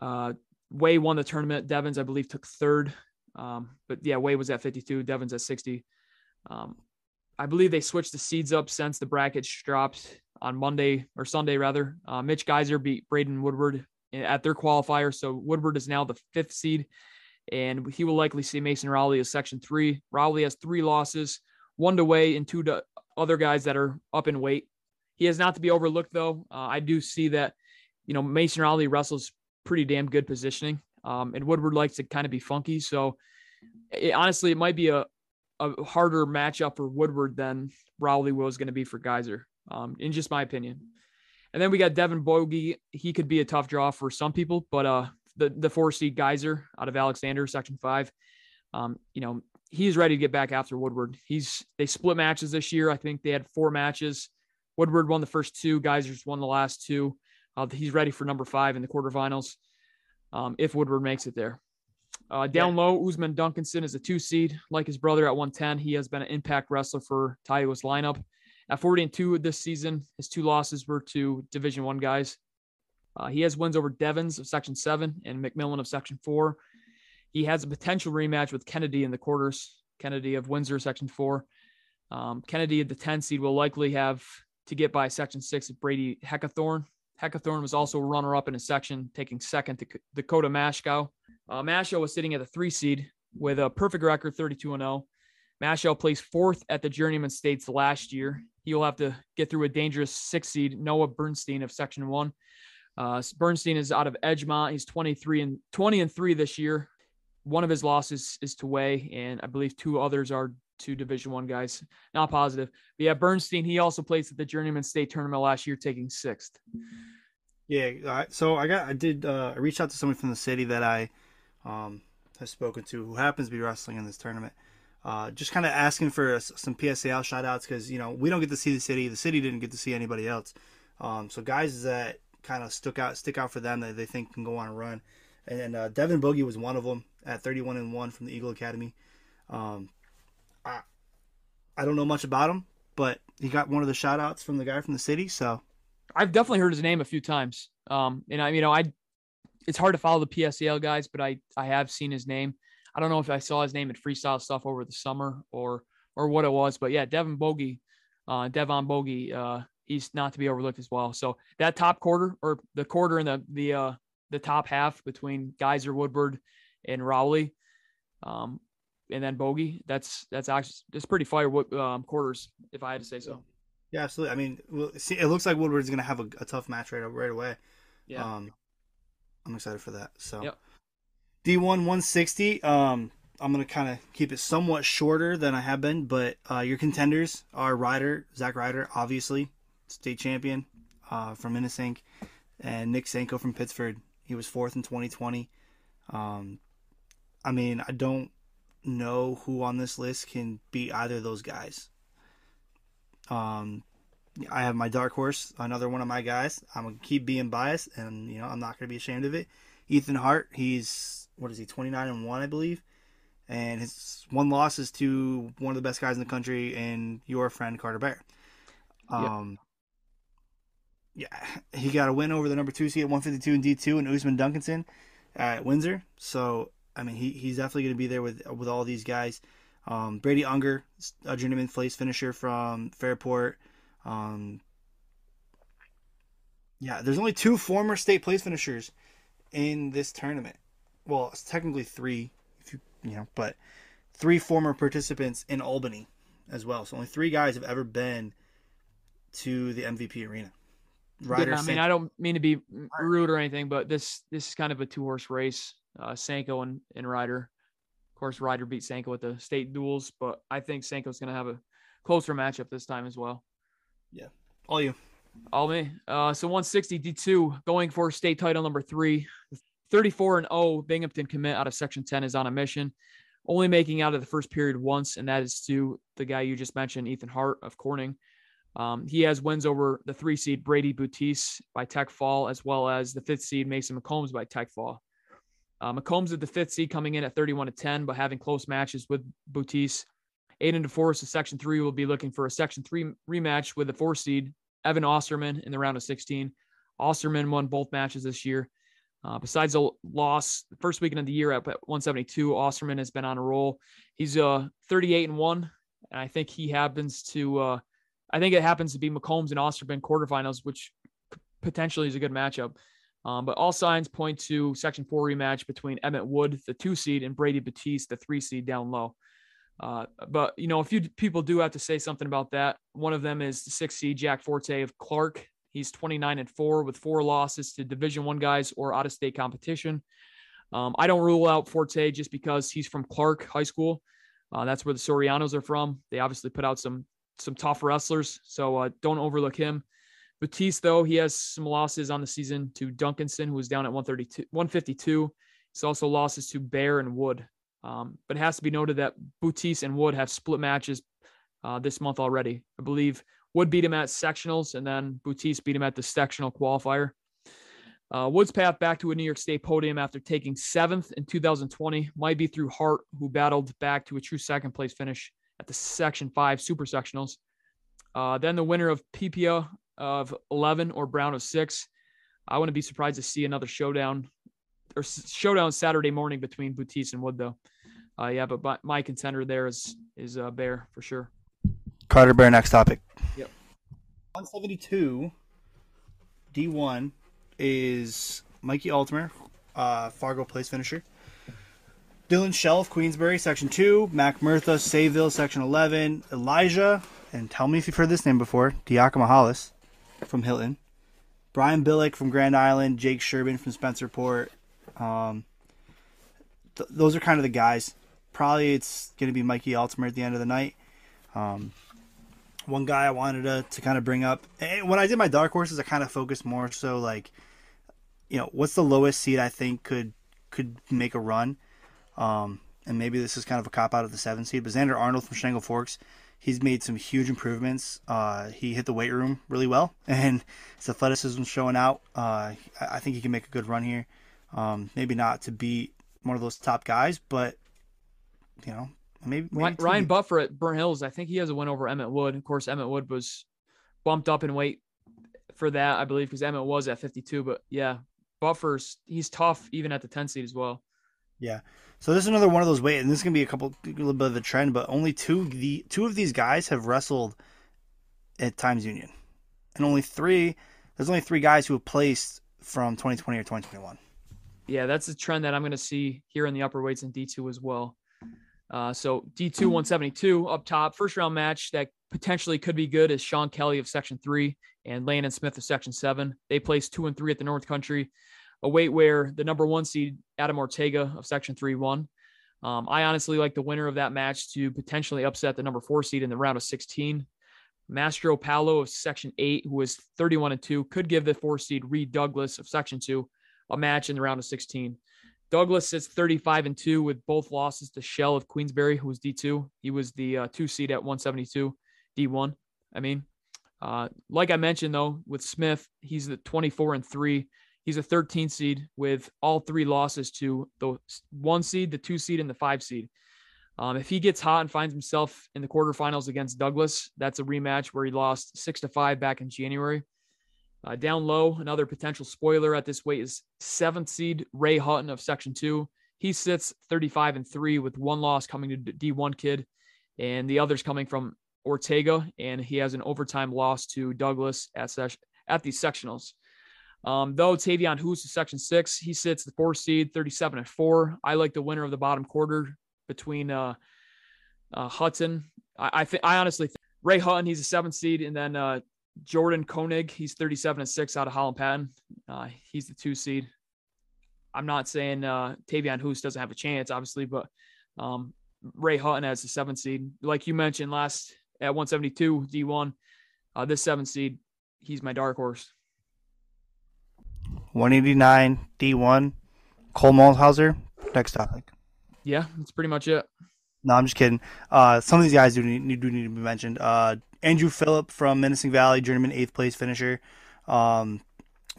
Uh, Way won the tournament. Devens, I believe, took third. Um, but yeah, Way was at 52. Devens at 60. Um, I believe they switched the seeds up since the brackets dropped on Monday or Sunday rather. Uh, Mitch Geyser beat Braden Woodward at their qualifier, so Woodward is now the fifth seed, and he will likely see Mason Rowley as Section Three. Rowley has three losses, one to Way and two to other guys that are up in weight. He is not to be overlooked though. Uh, I do see that, you know, Mason Rowley wrestles pretty damn good positioning, um, and Woodward likes to kind of be funky. So it, honestly, it might be a a harder matchup for Woodward than Rowley was going to be for Geyser, um, in just my opinion. And then we got Devin Bogey. He could be a tough draw for some people, but uh, the the four seed Geyser out of Alexander, Section Five, um, you know, he's ready to get back after Woodward. He's they split matches this year. I think they had four matches. Woodward won the first two. Geyser's won the last two. Uh, he's ready for number five in the quarterfinals um, if Woodward makes it there. Uh, down yeah. low, Usman Duncanson is a two seed, like his brother at 110. He has been an impact wrestler for Taiyo's lineup. At 40 and two this season, his two losses were to Division One guys. Uh, he has wins over Devens of Section Seven and McMillan of Section Four. He has a potential rematch with Kennedy in the quarters. Kennedy of Windsor, Section Four. Um, Kennedy at the 10 seed will likely have to get by Section Six of Brady Heckathorn. Heckathorn was also runner up in a section, taking second to Dakota Mashkow. Uh, Masho was sitting at the three seed with a perfect record, 32 and 0. Masho placed fourth at the Journeyman States last year. He'll have to get through a dangerous six seed, Noah Bernstein of Section One. Uh, Bernstein is out of Edgemont. He's 23 and 20 and three this year. One of his losses is to Way, and I believe two others are to Division One guys. Not positive. But yeah, Bernstein. He also placed at the Journeyman State Tournament last year, taking sixth. Yeah. So I got I did uh, I reached out to someone from the city that I um, have spoken to who happens to be wrestling in this tournament. Uh, just kind of asking for some PSAL shout outs because, you know, we don't get to see the city. The city didn't get to see anybody else. Um, so guys that kind of stuck out, stick out for them that they think can go on a run. And uh, Devin Boogie was one of them at 31 and 1 from the Eagle Academy. Um, I, I don't know much about him, but he got one of the shout outs from the guy from the city. So I've definitely heard his name a few times. Um, and I, you know, I it's hard to follow the PSAL guys, but I I have seen his name. I don't know if I saw his name in freestyle stuff over the summer or or what it was, but yeah, Devin Bogey, uh, Devon Bogey, uh, he's not to be overlooked as well. So that top quarter or the quarter in the the uh, the top half between Geyser Woodward and Rowley, um, and then Bogey, that's that's actually it's pretty fire um, quarters if I had to say so. Yeah, absolutely. I mean, well, see, it looks like Woodward's going to have a, a, tough match right right away. Yeah. Um, I'm excited for that. So, yep. D1 160. Um, I'm gonna kind of keep it somewhat shorter than I have been, but uh, your contenders are Ryder, Zach Ryder, obviously state champion uh, from Minisink, and Nick Sanko from Pittsford. He was fourth in 2020. Um, I mean, I don't know who on this list can beat either of those guys. Um, I have my dark horse, another one of my guys. I'm gonna keep being biased, and you know I'm not gonna be ashamed of it. Ethan Hart, he's what is he, 29 and one, I believe, and his one loss is to one of the best guys in the country, and your friend Carter Bear. Um, yep. yeah, he got a win over the number two seed at 152 in D2 and Usman Duncanson at Windsor. So I mean, he, he's definitely going to be there with with all these guys. Um, Brady Unger, a journeyman place finisher from Fairport. Um, yeah, there's only two former state place finishers in this tournament. Well, it's technically three, if you you know, but three former participants in Albany as well. So only three guys have ever been to the MVP arena. Ryder, yeah, I mean, I don't mean to be rude or anything, but this this is kind of a two horse race. Uh, Sanko and, and Ryder. Of course, Ryder beat Sanko at the state duels, but I think Sanko's going to have a closer matchup this time as well. Yeah. All you. All me. Uh, so 160 D2 going for state title number three. 34 and 0 Binghamton commit out of Section 10 is on a mission, only making out of the first period once, and that is to the guy you just mentioned, Ethan Hart of Corning. Um, he has wins over the three seed Brady Boutis by Tech Fall, as well as the fifth seed Mason McCombs by Tech Fall. Uh, McCombs at the fifth seed coming in at 31 to 10, but having close matches with Boutis Aiden DeForest of Section 3 will be looking for a Section 3 rematch with the four seed Evan Osterman in the round of 16. Osterman won both matches this year. Uh, besides a loss the first weekend of the year at 172, Osterman has been on a roll. He's uh 38 and one, and I think he happens to. Uh, I think it happens to be McCombs and Osterman quarterfinals, which potentially is a good matchup. Um, but all signs point to Section Four rematch between Emmett Wood, the two seed, and Brady Batiste, the three seed down low. Uh, but you know, a few people do have to say something about that. One of them is the six seed Jack Forte of Clark. He's 29 and four with four losses to Division One guys or out of state competition. Um, I don't rule out Forte just because he's from Clark High School. Uh, that's where the Sorianos are from. They obviously put out some some tough wrestlers, so uh, don't overlook him. Batiste, though, he has some losses on the season to Duncanson, who was down at 132, 152. He's also losses to Bear and Wood. Um, but it has to be noted that Batiste and Wood have split matches uh, this month already. I believe Wood beat him at sectionals, and then Batiste beat him at the sectional qualifier. Uh, Wood's path back to a New York State podium after taking seventh in 2020 might be through Hart, who battled back to a true second place finish at the Section 5 Super Sectionals. Uh, then the winner of PPA of 11 or Brown of 6. I wouldn't be surprised to see another showdown or showdown Saturday morning between Batiste and Wood, though. Uh, yeah, but my, my contender there is is uh, Bear for sure. Carter Bear, next topic. Yep. 172 D1 is Mikey Altimer, uh, Fargo place finisher. Dylan Shelf, Queensbury, Section 2. Mac Murtha, Sayville, Section 11. Elijah, and tell me if you've heard this name before, Diakomihalis Hollis from Hilton. Brian Billick from Grand Island. Jake Sherman from Spencerport. Um, th- those are kind of the guys. Probably it's going to be Mikey Altimer at the end of the night. Um, one guy I wanted to, to kind of bring up. when I did my dark horses, I kind of focused more so like, you know, what's the lowest seed I think could could make a run. Um, and maybe this is kind of a cop out of the seven seed, but Xander Arnold from Chenango Forks, he's made some huge improvements. Uh, he hit the weight room really well, and his athleticism showing out. Uh, I think he can make a good run here. Um, maybe not to beat one of those top guys, but you know, maybe, maybe Ryan Buffer at Burnt Hills. I think he has a win over Emmett Wood. Of course, Emmett Wood was bumped up in weight for that, I believe, because Emmett was at 52. But yeah, Buffer's he's tough even at the 10 seed as well. Yeah. So this is another one of those weight, and this is gonna be a couple, a little bit of a trend, but only two the two of these guys have wrestled at Times Union, and only three. There's only three guys who have placed from 2020 or 2021. Yeah, that's a trend that I'm going to see here in the upper weights in D2 as well. Uh, so D2 172 up top, first round match that potentially could be good is Sean Kelly of Section 3 and Landon Smith of Section 7. They placed two and three at the North Country, a weight where the number one seed, Adam Ortega of Section 3, won. Um, I honestly like the winner of that match to potentially upset the number four seed in the round of 16. Mastro Paolo of Section 8, who was 31 and 2, could give the four seed Reed Douglas of Section 2 a match in the round of 16. Douglas sits 35 and 2 with both losses to Shell of Queensbury, who was D2. He was the uh, two seed at 172, D1. I mean, uh, like I mentioned though, with Smith, he's the 24 and 3. He's a 13 seed with all three losses to the one seed, the two seed, and the five seed. Um, if he gets hot and finds himself in the quarterfinals against Douglas, that's a rematch where he lost six to five back in January. Uh, down low, another potential spoiler at this weight is seventh seed Ray Hutton of Section Two. He sits 35 and three with one loss coming to D1 kid, and the others coming from Ortega, and he has an overtime loss to Douglas at ses- at these sectionals. Um, though Tavion Hoos is Section Six, he sits the four seed, 37 and four. I like the winner of the bottom quarter between uh, uh, Hutton. I, I think I honestly think Ray Hutton, he's a seventh seed, and then uh, Jordan Koenig, he's 37 and 6 out of Holland Patent. Uh, he's the two seed. I'm not saying uh, Tavion Hoos doesn't have a chance, obviously, but um, Ray Hutton as the seventh seed. Like you mentioned last at 172 D1, uh, this seventh seed, he's my dark horse. 189 D1, Cole Mulhauser. Next topic. Yeah, that's pretty much it. No, I'm just kidding. Uh, some of these guys do need, do need to be mentioned. Uh, Andrew Phillip from Minisink Valley, journeyman eighth place finisher. Um,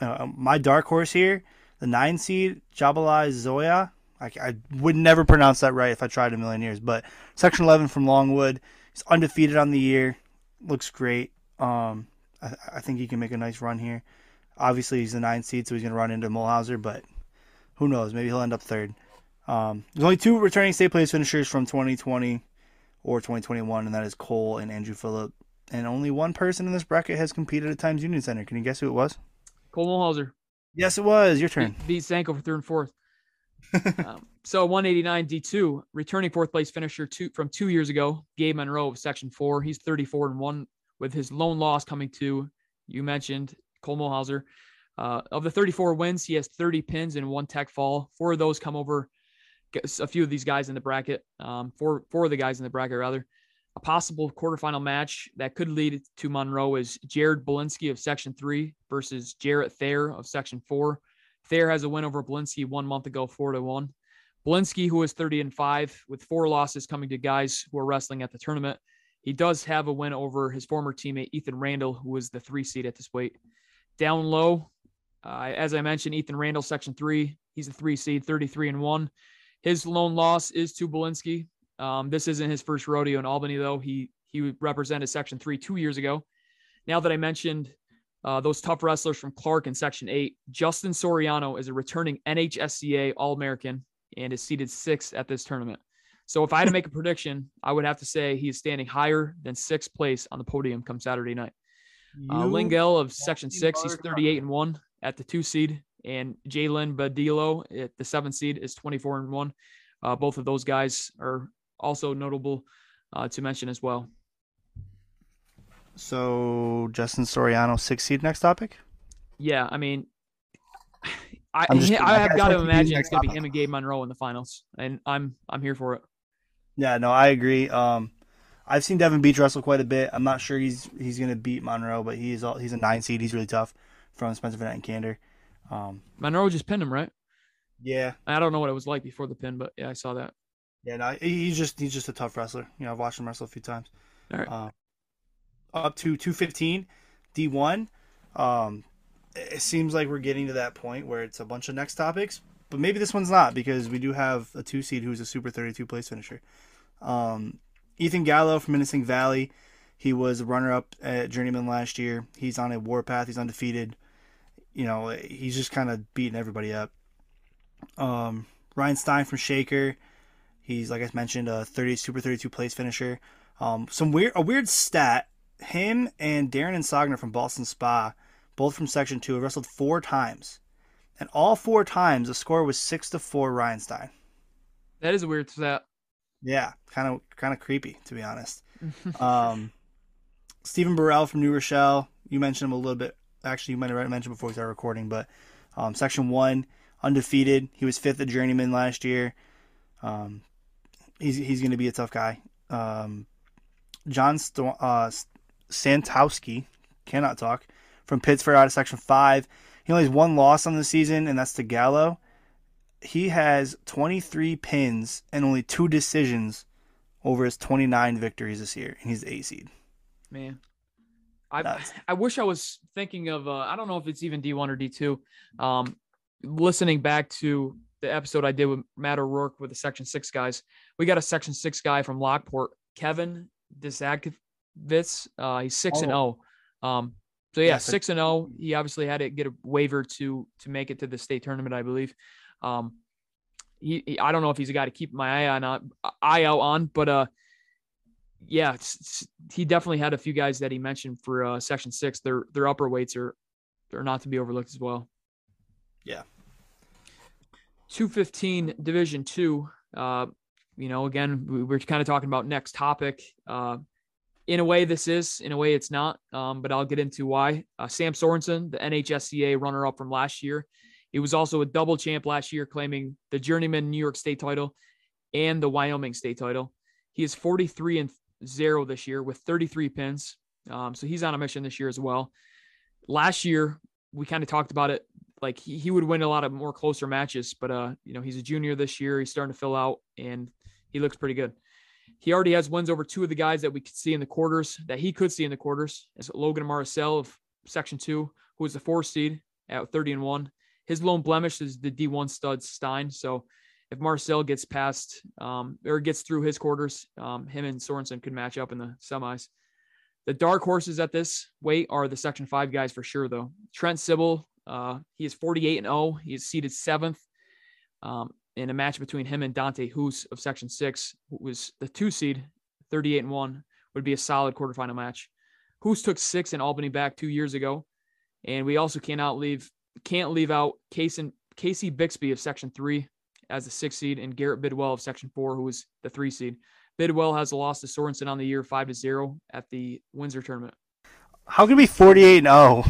uh, my dark horse here, the nine seed Jabalai Zoya. I, I, would never pronounce that right if I tried a million years, but section 11 from Longwood. He's undefeated on the year. Looks great. Um, I, I, think he can make a nice run here. Obviously, he's the nine seed, so he's going to run into Mulhauser, but who knows? Maybe he'll end up third. Um, there's only two returning state place finishers from 2020 or 2021, and that is Cole and Andrew Phillip. And only one person in this bracket has competed at Times Union Center. Can you guess who it was? Cole Mulhauser. Yes, it was. Your turn. Beat, beat Sanko for third and fourth. um, so 189 D2, returning fourth place finisher two, from two years ago, Gabe Monroe of Section 4. He's 34 and 1 with his lone loss coming to, you mentioned, Cole Mulhauser. Uh, of the 34 wins, he has 30 pins and one tech fall. Four of those come over a few of these guys in the bracket. Um, four, four of the guys in the bracket, rather. A possible quarterfinal match that could lead to Monroe is Jared Belinsky of Section 3 versus Jarrett Thayer of Section 4. Thayer has a win over Belinsky one month ago, 4 to 1. Belinsky, who is 30 and 5, with four losses coming to guys who are wrestling at the tournament. He does have a win over his former teammate, Ethan Randall, who was the three seed at this weight. Down low, uh, as I mentioned, Ethan Randall, Section 3. He's a three seed, 33 and 1. His lone loss is to Belinsky. Um, this isn't his first rodeo in Albany, though. He he represented Section Three two years ago. Now that I mentioned uh, those tough wrestlers from Clark in Section Eight, Justin Soriano is a returning NHSCA All American and is seated sixth at this tournament. So if I had to make a prediction, I would have to say he is standing higher than sixth place on the podium come Saturday night. Uh, Lingel of Section Six, he's 38 and one at the two seed and Jalen Badillo at the seven seed is 24 and one. Uh, both of those guys are also notable uh, to mention as well. So Justin Soriano, six seed. Next topic. Yeah, I mean, I I have got to imagine it's going to be him and Gabe Monroe in the finals, and I'm I'm here for it. Yeah, no, I agree. Um, I've seen Devin Beach wrestle quite a bit. I'm not sure he's he's going to beat Monroe, but he's all, he's a nine seed. He's really tough from Spencer Van and Candor. Um, Monroe just pinned him, right? Yeah. I don't know what it was like before the pin, but yeah, I saw that. Yeah, no, he's just he's just a tough wrestler. You know, I've watched him wrestle a few times. All right. Uh, up to 215, D1. Um, it seems like we're getting to that point where it's a bunch of next topics, but maybe this one's not because we do have a two seed who's a Super 32 place finisher. Um, Ethan Gallo from Minisink Valley. He was runner up at Journeyman last year. He's on a warpath. He's undefeated you know, he's just kind of beating everybody up. Um, Ryan Stein from Shaker, he's like I mentioned, a 30 Super 32 place finisher. Um, some weird, a weird stat. Him and Darren and Sogner from Ballston Spa, both from Section Two, have wrestled four times, and all four times the score was six to four. Ryan Stein. That is a weird stat. Yeah, kind of kind of creepy to be honest. um, Stephen Burrell from New Rochelle, you mentioned him a little bit actually you might have mentioned before we started recording, but um, Section One, undefeated. He was fifth at Journeyman last year. Um, he's he's going to be a tough guy. Um, John St- uh, Santowski cannot talk from Pittsford out of Section Five. He only has one loss on the season, and that's to Gallo. He has 23 pins and only two decisions over his 29 victories this year, and he's A seed. Man, I I wish I was thinking of uh, I don't know if it's even D1 or D2. Um, listening back to the episode I did with Matt O'Rourke with the Section Six guys, we got a Section Six guy from Lockport, Kevin Disakvitz. Uh, he's six oh. and zero. Oh. Um, so yeah, yeah six and zero. Oh. He obviously had to get a waiver to to make it to the state tournament, I believe. Um, he, he I don't know if he's a guy to keep my eye on uh, eye out on, but uh, yeah, it's, it's, he definitely had a few guys that he mentioned for uh, Section Six. Their their upper weights are they're not to be overlooked as well. Yeah. 215 Division Two. Uh, you know, again, we, we're kind of talking about next topic. Uh, in a way, this is. In a way, it's not. Um, but I'll get into why. Uh, Sam Sorensen, the NHSCA runner-up from last year, he was also a double champ last year, claiming the Journeyman New York State title and the Wyoming State title. He is 43 and zero this year with 33 pins. Um, so he's on a mission this year as well. Last year, we kind of talked about it. Like he, he would win a lot of more closer matches, but uh, you know, he's a junior this year. He's starting to fill out and he looks pretty good. He already has wins over two of the guys that we could see in the quarters that he could see in the quarters. As Logan Marcel of section two, who is the four seed at 30 and one. His lone blemish is the D1 stud Stein. So if Marcel gets past um, or gets through his quarters, um, him and Sorensen could match up in the semis. The dark horses at this weight are the Section Five guys for sure, though. Trent Sibbal, uh, he is 48 and 0. He is seated seventh um, in a match between him and Dante Hoos of Section Six, who was the two seed, 38 and one, would be a solid quarterfinal match. Hoos took six in Albany back two years ago, and we also cannot leave can't leave out Casey, Casey Bixby of Section Three as the six seed, and Garrett Bidwell of Section Four, who was the three seed. Bidwell has a loss to Sorensen on the year, five to zero at the Windsor tournament. How can we 48 and 0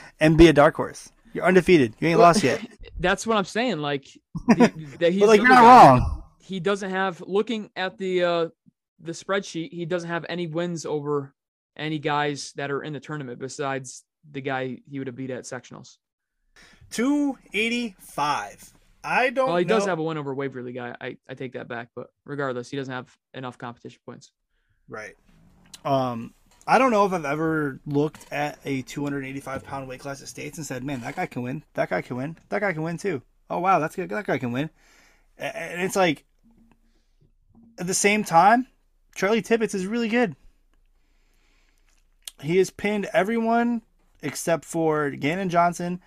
and be a dark horse? You're undefeated. You ain't lost yet. That's what I'm saying. Like, the, he's like you're not guy. wrong. He doesn't have. Looking at the uh, the spreadsheet, he doesn't have any wins over any guys that are in the tournament besides the guy he would have beat at sectionals. 285. I don't Well, he know. does have a win over Waverly guy. I, I take that back, but regardless, he doesn't have enough competition points. Right. Um, I don't know if I've ever looked at a 285 pound weight class at states and said, "Man, that guy can win. That guy can win. That guy can win too." Oh wow, that's good. That guy can win. And it's like, at the same time, Charlie Tibbetts is really good. He has pinned everyone except for Gannon Johnson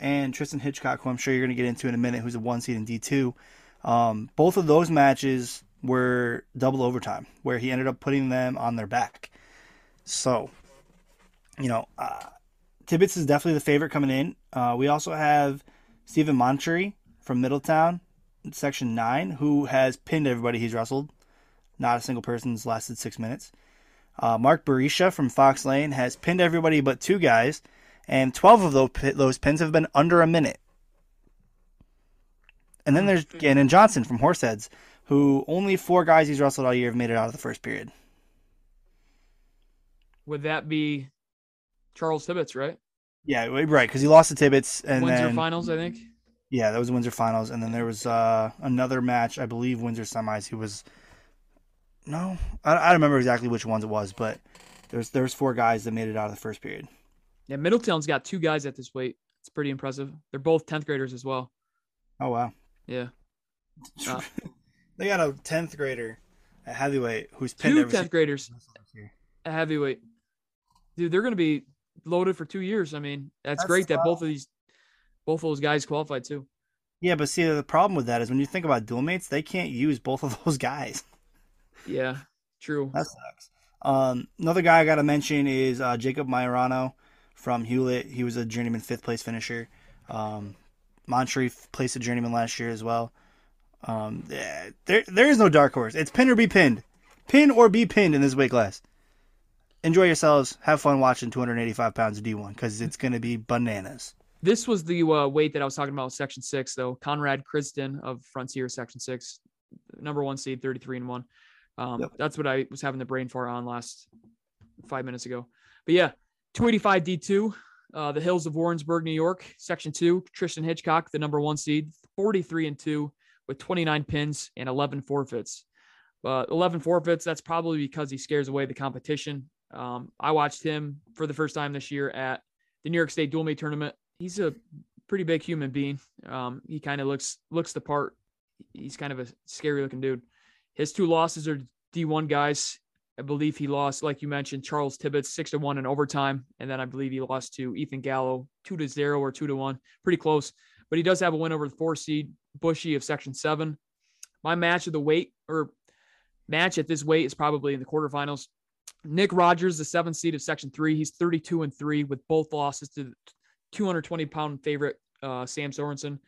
and Tristan Hitchcock, who I'm sure you're going to get into in a minute, who's a one seed in D2. Um, both of those matches were double overtime, where he ended up putting them on their back. So, you know, uh, is definitely the favorite coming in. Uh, we also have Stephen Montry from Middletown, Section 9, who has pinned everybody he's wrestled. Not a single person's lasted six minutes. Uh, Mark Barisha from Fox Lane has pinned everybody but two guys, and 12 of those, those pins have been under a minute. And then there's Gannon Johnson from Horseheads, who only four guys he's wrestled all year have made it out of the first period. Would that be Charles Tibbetts, right? Yeah, right, because he lost to Tibbetts, and Windsor then finals, I think. yeah, that was Windsor finals, and then there was uh, another match, I believe Windsor semis. He was no, I, I don't remember exactly which ones it was, but there's there's four guys that made it out of the first period. Yeah, Middletown's got two guys at this weight. It's pretty impressive. They're both 10th graders as well. Oh wow, Yeah. Uh, they got a tenth grader at heavyweight who's pinned Two every 10th single graders wrestle this year. at heavyweight. Dude, they're going to be loaded for two years. I mean, that's, That's great that both of these, both of those guys qualified too. Yeah, but see the problem with that is when you think about dual mates, they can't use both of those guys. Yeah, true. That sucks. Um, another guy I got to mention is uh, Jacob Majorano from Hewlett. He was a journeyman fifth place finisher. Um, Montree placed a journeyman last year as well. Um, there there is no dark horse. It's pin or be pinned, pin or be pinned in this weight class. Enjoy yourselves. Have fun watching 285 pounds of D1 because it's gonna be bananas. This was the uh, weight that I was talking about, section six, though. Conrad Kristen of Frontier, section six, number one seed, 33 and one. Um, Yep. That's what I was having the brain fart on last five minutes ago. But yeah, 285 D2, uh, the Hills of Warrensburg, New York, section two, Tristan Hitchcock, the number one seed, 43 and two with 29 pins and 11 forfeits. But 11 forfeits, that's probably because he scares away the competition. Um, I watched him for the first time this year at the New York State Dual Mate Tournament. He's a pretty big human being. Um, he kind of looks looks the part. He's kind of a scary looking dude. His two losses are D1 guys. I believe he lost, like you mentioned, Charles Tibbetts six to one in overtime, and then I believe he lost to Ethan Gallo two to zero or two to one, pretty close. But he does have a win over the four seed Bushy of Section Seven. My match of the weight or match at this weight is probably in the quarterfinals. Nick Rogers, the seventh seed of Section Three, he's 32 and three with both losses to the 220 pound favorite uh, Sam Sorensen.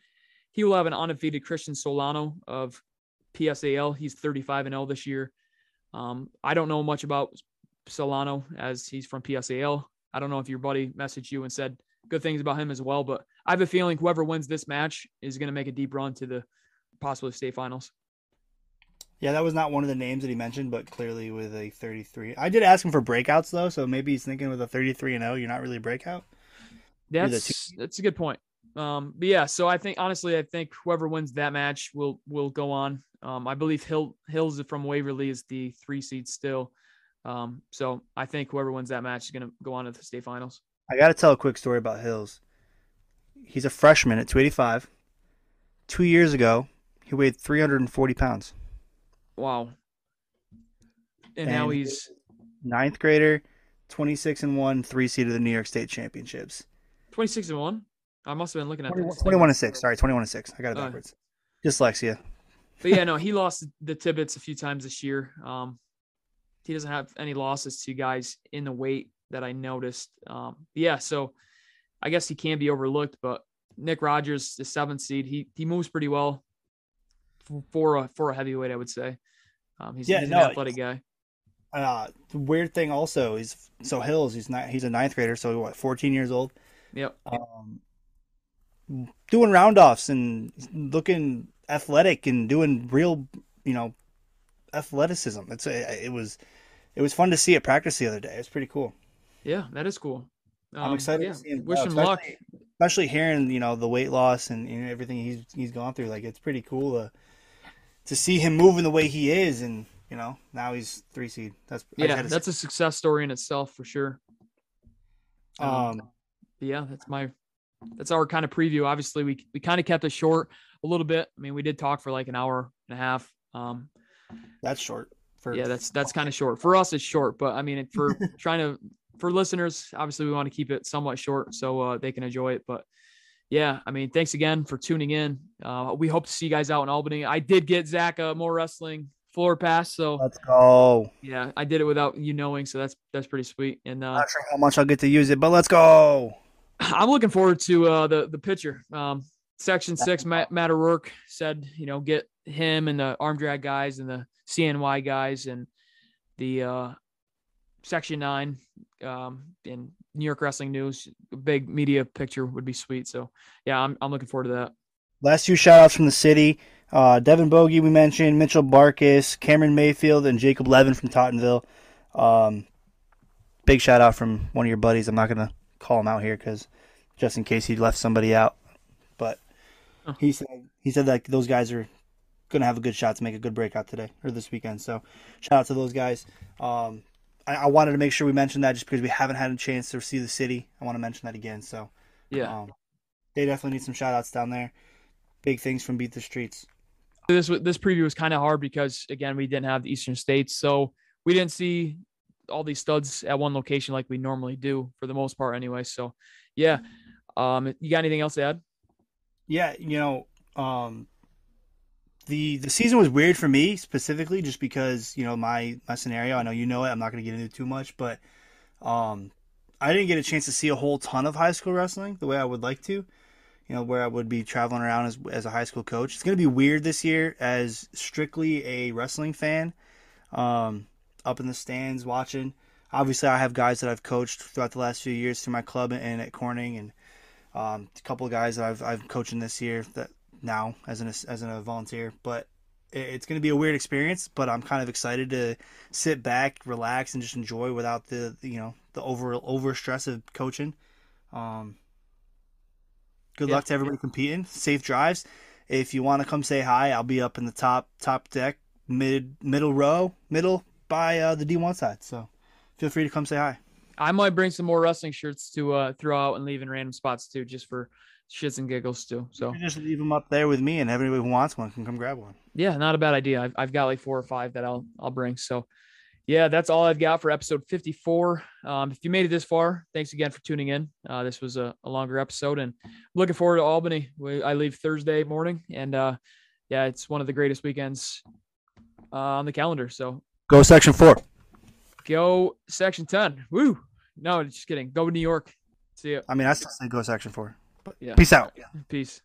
He will have an undefeated Christian Solano of PSAL. He's 35 and 0 this year. Um, I don't know much about Solano as he's from PSAL. I don't know if your buddy messaged you and said good things about him as well, but I have a feeling whoever wins this match is going to make a deep run to the possibly state finals. Yeah, that was not one of the names that he mentioned, but clearly with a 33. I did ask him for breakouts though, so maybe he's thinking with a 33 and 0, you're not really a breakout. That's that's a good point. Um, but yeah, so I think honestly, I think whoever wins that match will will go on. Um, I believe Hill Hills from Waverly is the three seed still. Um, so I think whoever wins that match is going to go on to the state finals. I got to tell a quick story about Hills. He's a freshman at 285. Two years ago, he weighed 340 pounds. Wow. And now he's Ninth grader 26 and 1, three seed of the New York State Championships. 26 and 1. I must have been looking at 21, this. 21 and 6. Sorry, 21 and 6. I got it Uh, backwards. Dyslexia. But yeah, no, he lost the Tibbetts a few times this year. Um, he doesn't have any losses to guys in the weight that I noticed. Um, yeah, so I guess he can be overlooked, but Nick Rogers, the seventh seed, he he moves pretty well for, a for a heavyweight, I would say. Um, he's, Yeah, he's no, an athletic guy. Uh, the weird thing also is so Hills, he's not he's a ninth grader, so what, 14 years old. Yep. Um, doing roundoffs and looking athletic and doing real, you know, athleticism. It's a, it was it was fun to see at practice the other day. It's pretty cool. Yeah, that is cool. I'm Um, excited yeah, to see him. Wish him luck. especially- hearing, you know, the weight loss and everything he's he's gone through. Like it's pretty cool to to see him moving the way he is, and you know now he's three seed. That's Yeah, that's a success story in itself for sure. say- um yeah, that's my that's our kind of preview. Obviously, we we kind of kept it short a little bit. I mean, we did talk for like an hour and a half. Um, that's short. For yeah, that's that's kind of short for us. It's short, but I mean, for trying to for listeners, obviously, we want to keep it somewhat short so uh, they can enjoy it. But yeah, I mean, thanks again for tuning in. Uh, we hope to see you guys out in Albany. I did get Zakk a more wrestling floor pass, so Let's go. yeah, I did it without you knowing, so that's that's pretty sweet. And uh, Not sure how much I'll get to use it, but let's go. I'm looking forward to uh, the the pitcher. Um, Section six, Matt, Matt O'Rourke said, you know, get him and the arm drag guys and the CNY guys and the uh, Section nine um, in New York Wrestling News. Big media picture would be sweet. So yeah, I'm I'm looking forward to that. Last two shout outs from the city. Uh, Devin Bogey, we mentioned, Mitchell Barkis, Cameron Mayfield, and Jacob Levin from Tottenville. Um, big shout out from one of your buddies. I'm not going to call him out here because just in case he left somebody out. But Oh. he said he said that those guys are going to have a good shot to make a good breakout today or this weekend. So shout out to those guys. Um, I, I wanted to make sure we mentioned that just because we haven't had a chance to see the city. I want to mention that again. So Yeah, um, they definitely need some shout outs down there. Big things from Beat the Streets. this this preview was kind of hard because again we didn't have the Eastern States, so we didn't see all these studs at one location like we normally do for the most part, anyway. So yeah, um, you got anything else to add? Yeah, you know, um, the the season was weird for me specifically, just because you know my my scenario. I know you know it. I'm not going to get into too much, but um, I didn't get a chance to see a whole ton of high school wrestling the way I would like to. You know, where I would be traveling around as as a high school coach. It's going to be weird this year as strictly a wrestling fan, um, up in the stands watching. Obviously, I have guys that I've coached throughout the last few years through my club and at Corning, and um, a couple of guys that I've I've coaching this year that now as an as a volunteer, but it- it's going to be a weird experience. But I'm kind of excited to sit back, relax, and just enjoy without the you know the over over stress of coaching. Um, good Yeah. luck to everybody competing. Safe drives. If you want to come say hi, I'll be up in the top top deck, mid middle row, middle by uh, the D1 side. So feel free to come say hi. I might bring some more wrestling shirts to uh, throw out and leave in random spots too, just for shits and giggles too. So just leave them up there with me, and everybody who wants one can come grab one. yeah, not a bad idea. I've, I've got like four or five that I'll I'll bring. So yeah, that's all I've got for episode 54. Um, if you made it this far, thanks again for tuning in. Uh, this was a, a longer episode, and looking forward to Albany. We, I leave Thursday morning, and uh, yeah, it's one of the greatest weekends uh, on the calendar. So Go section four. go section 10. Woo! No, just kidding. Go to New York. See ya. I mean, I still say go section four. Yeah. Peace out. Peace.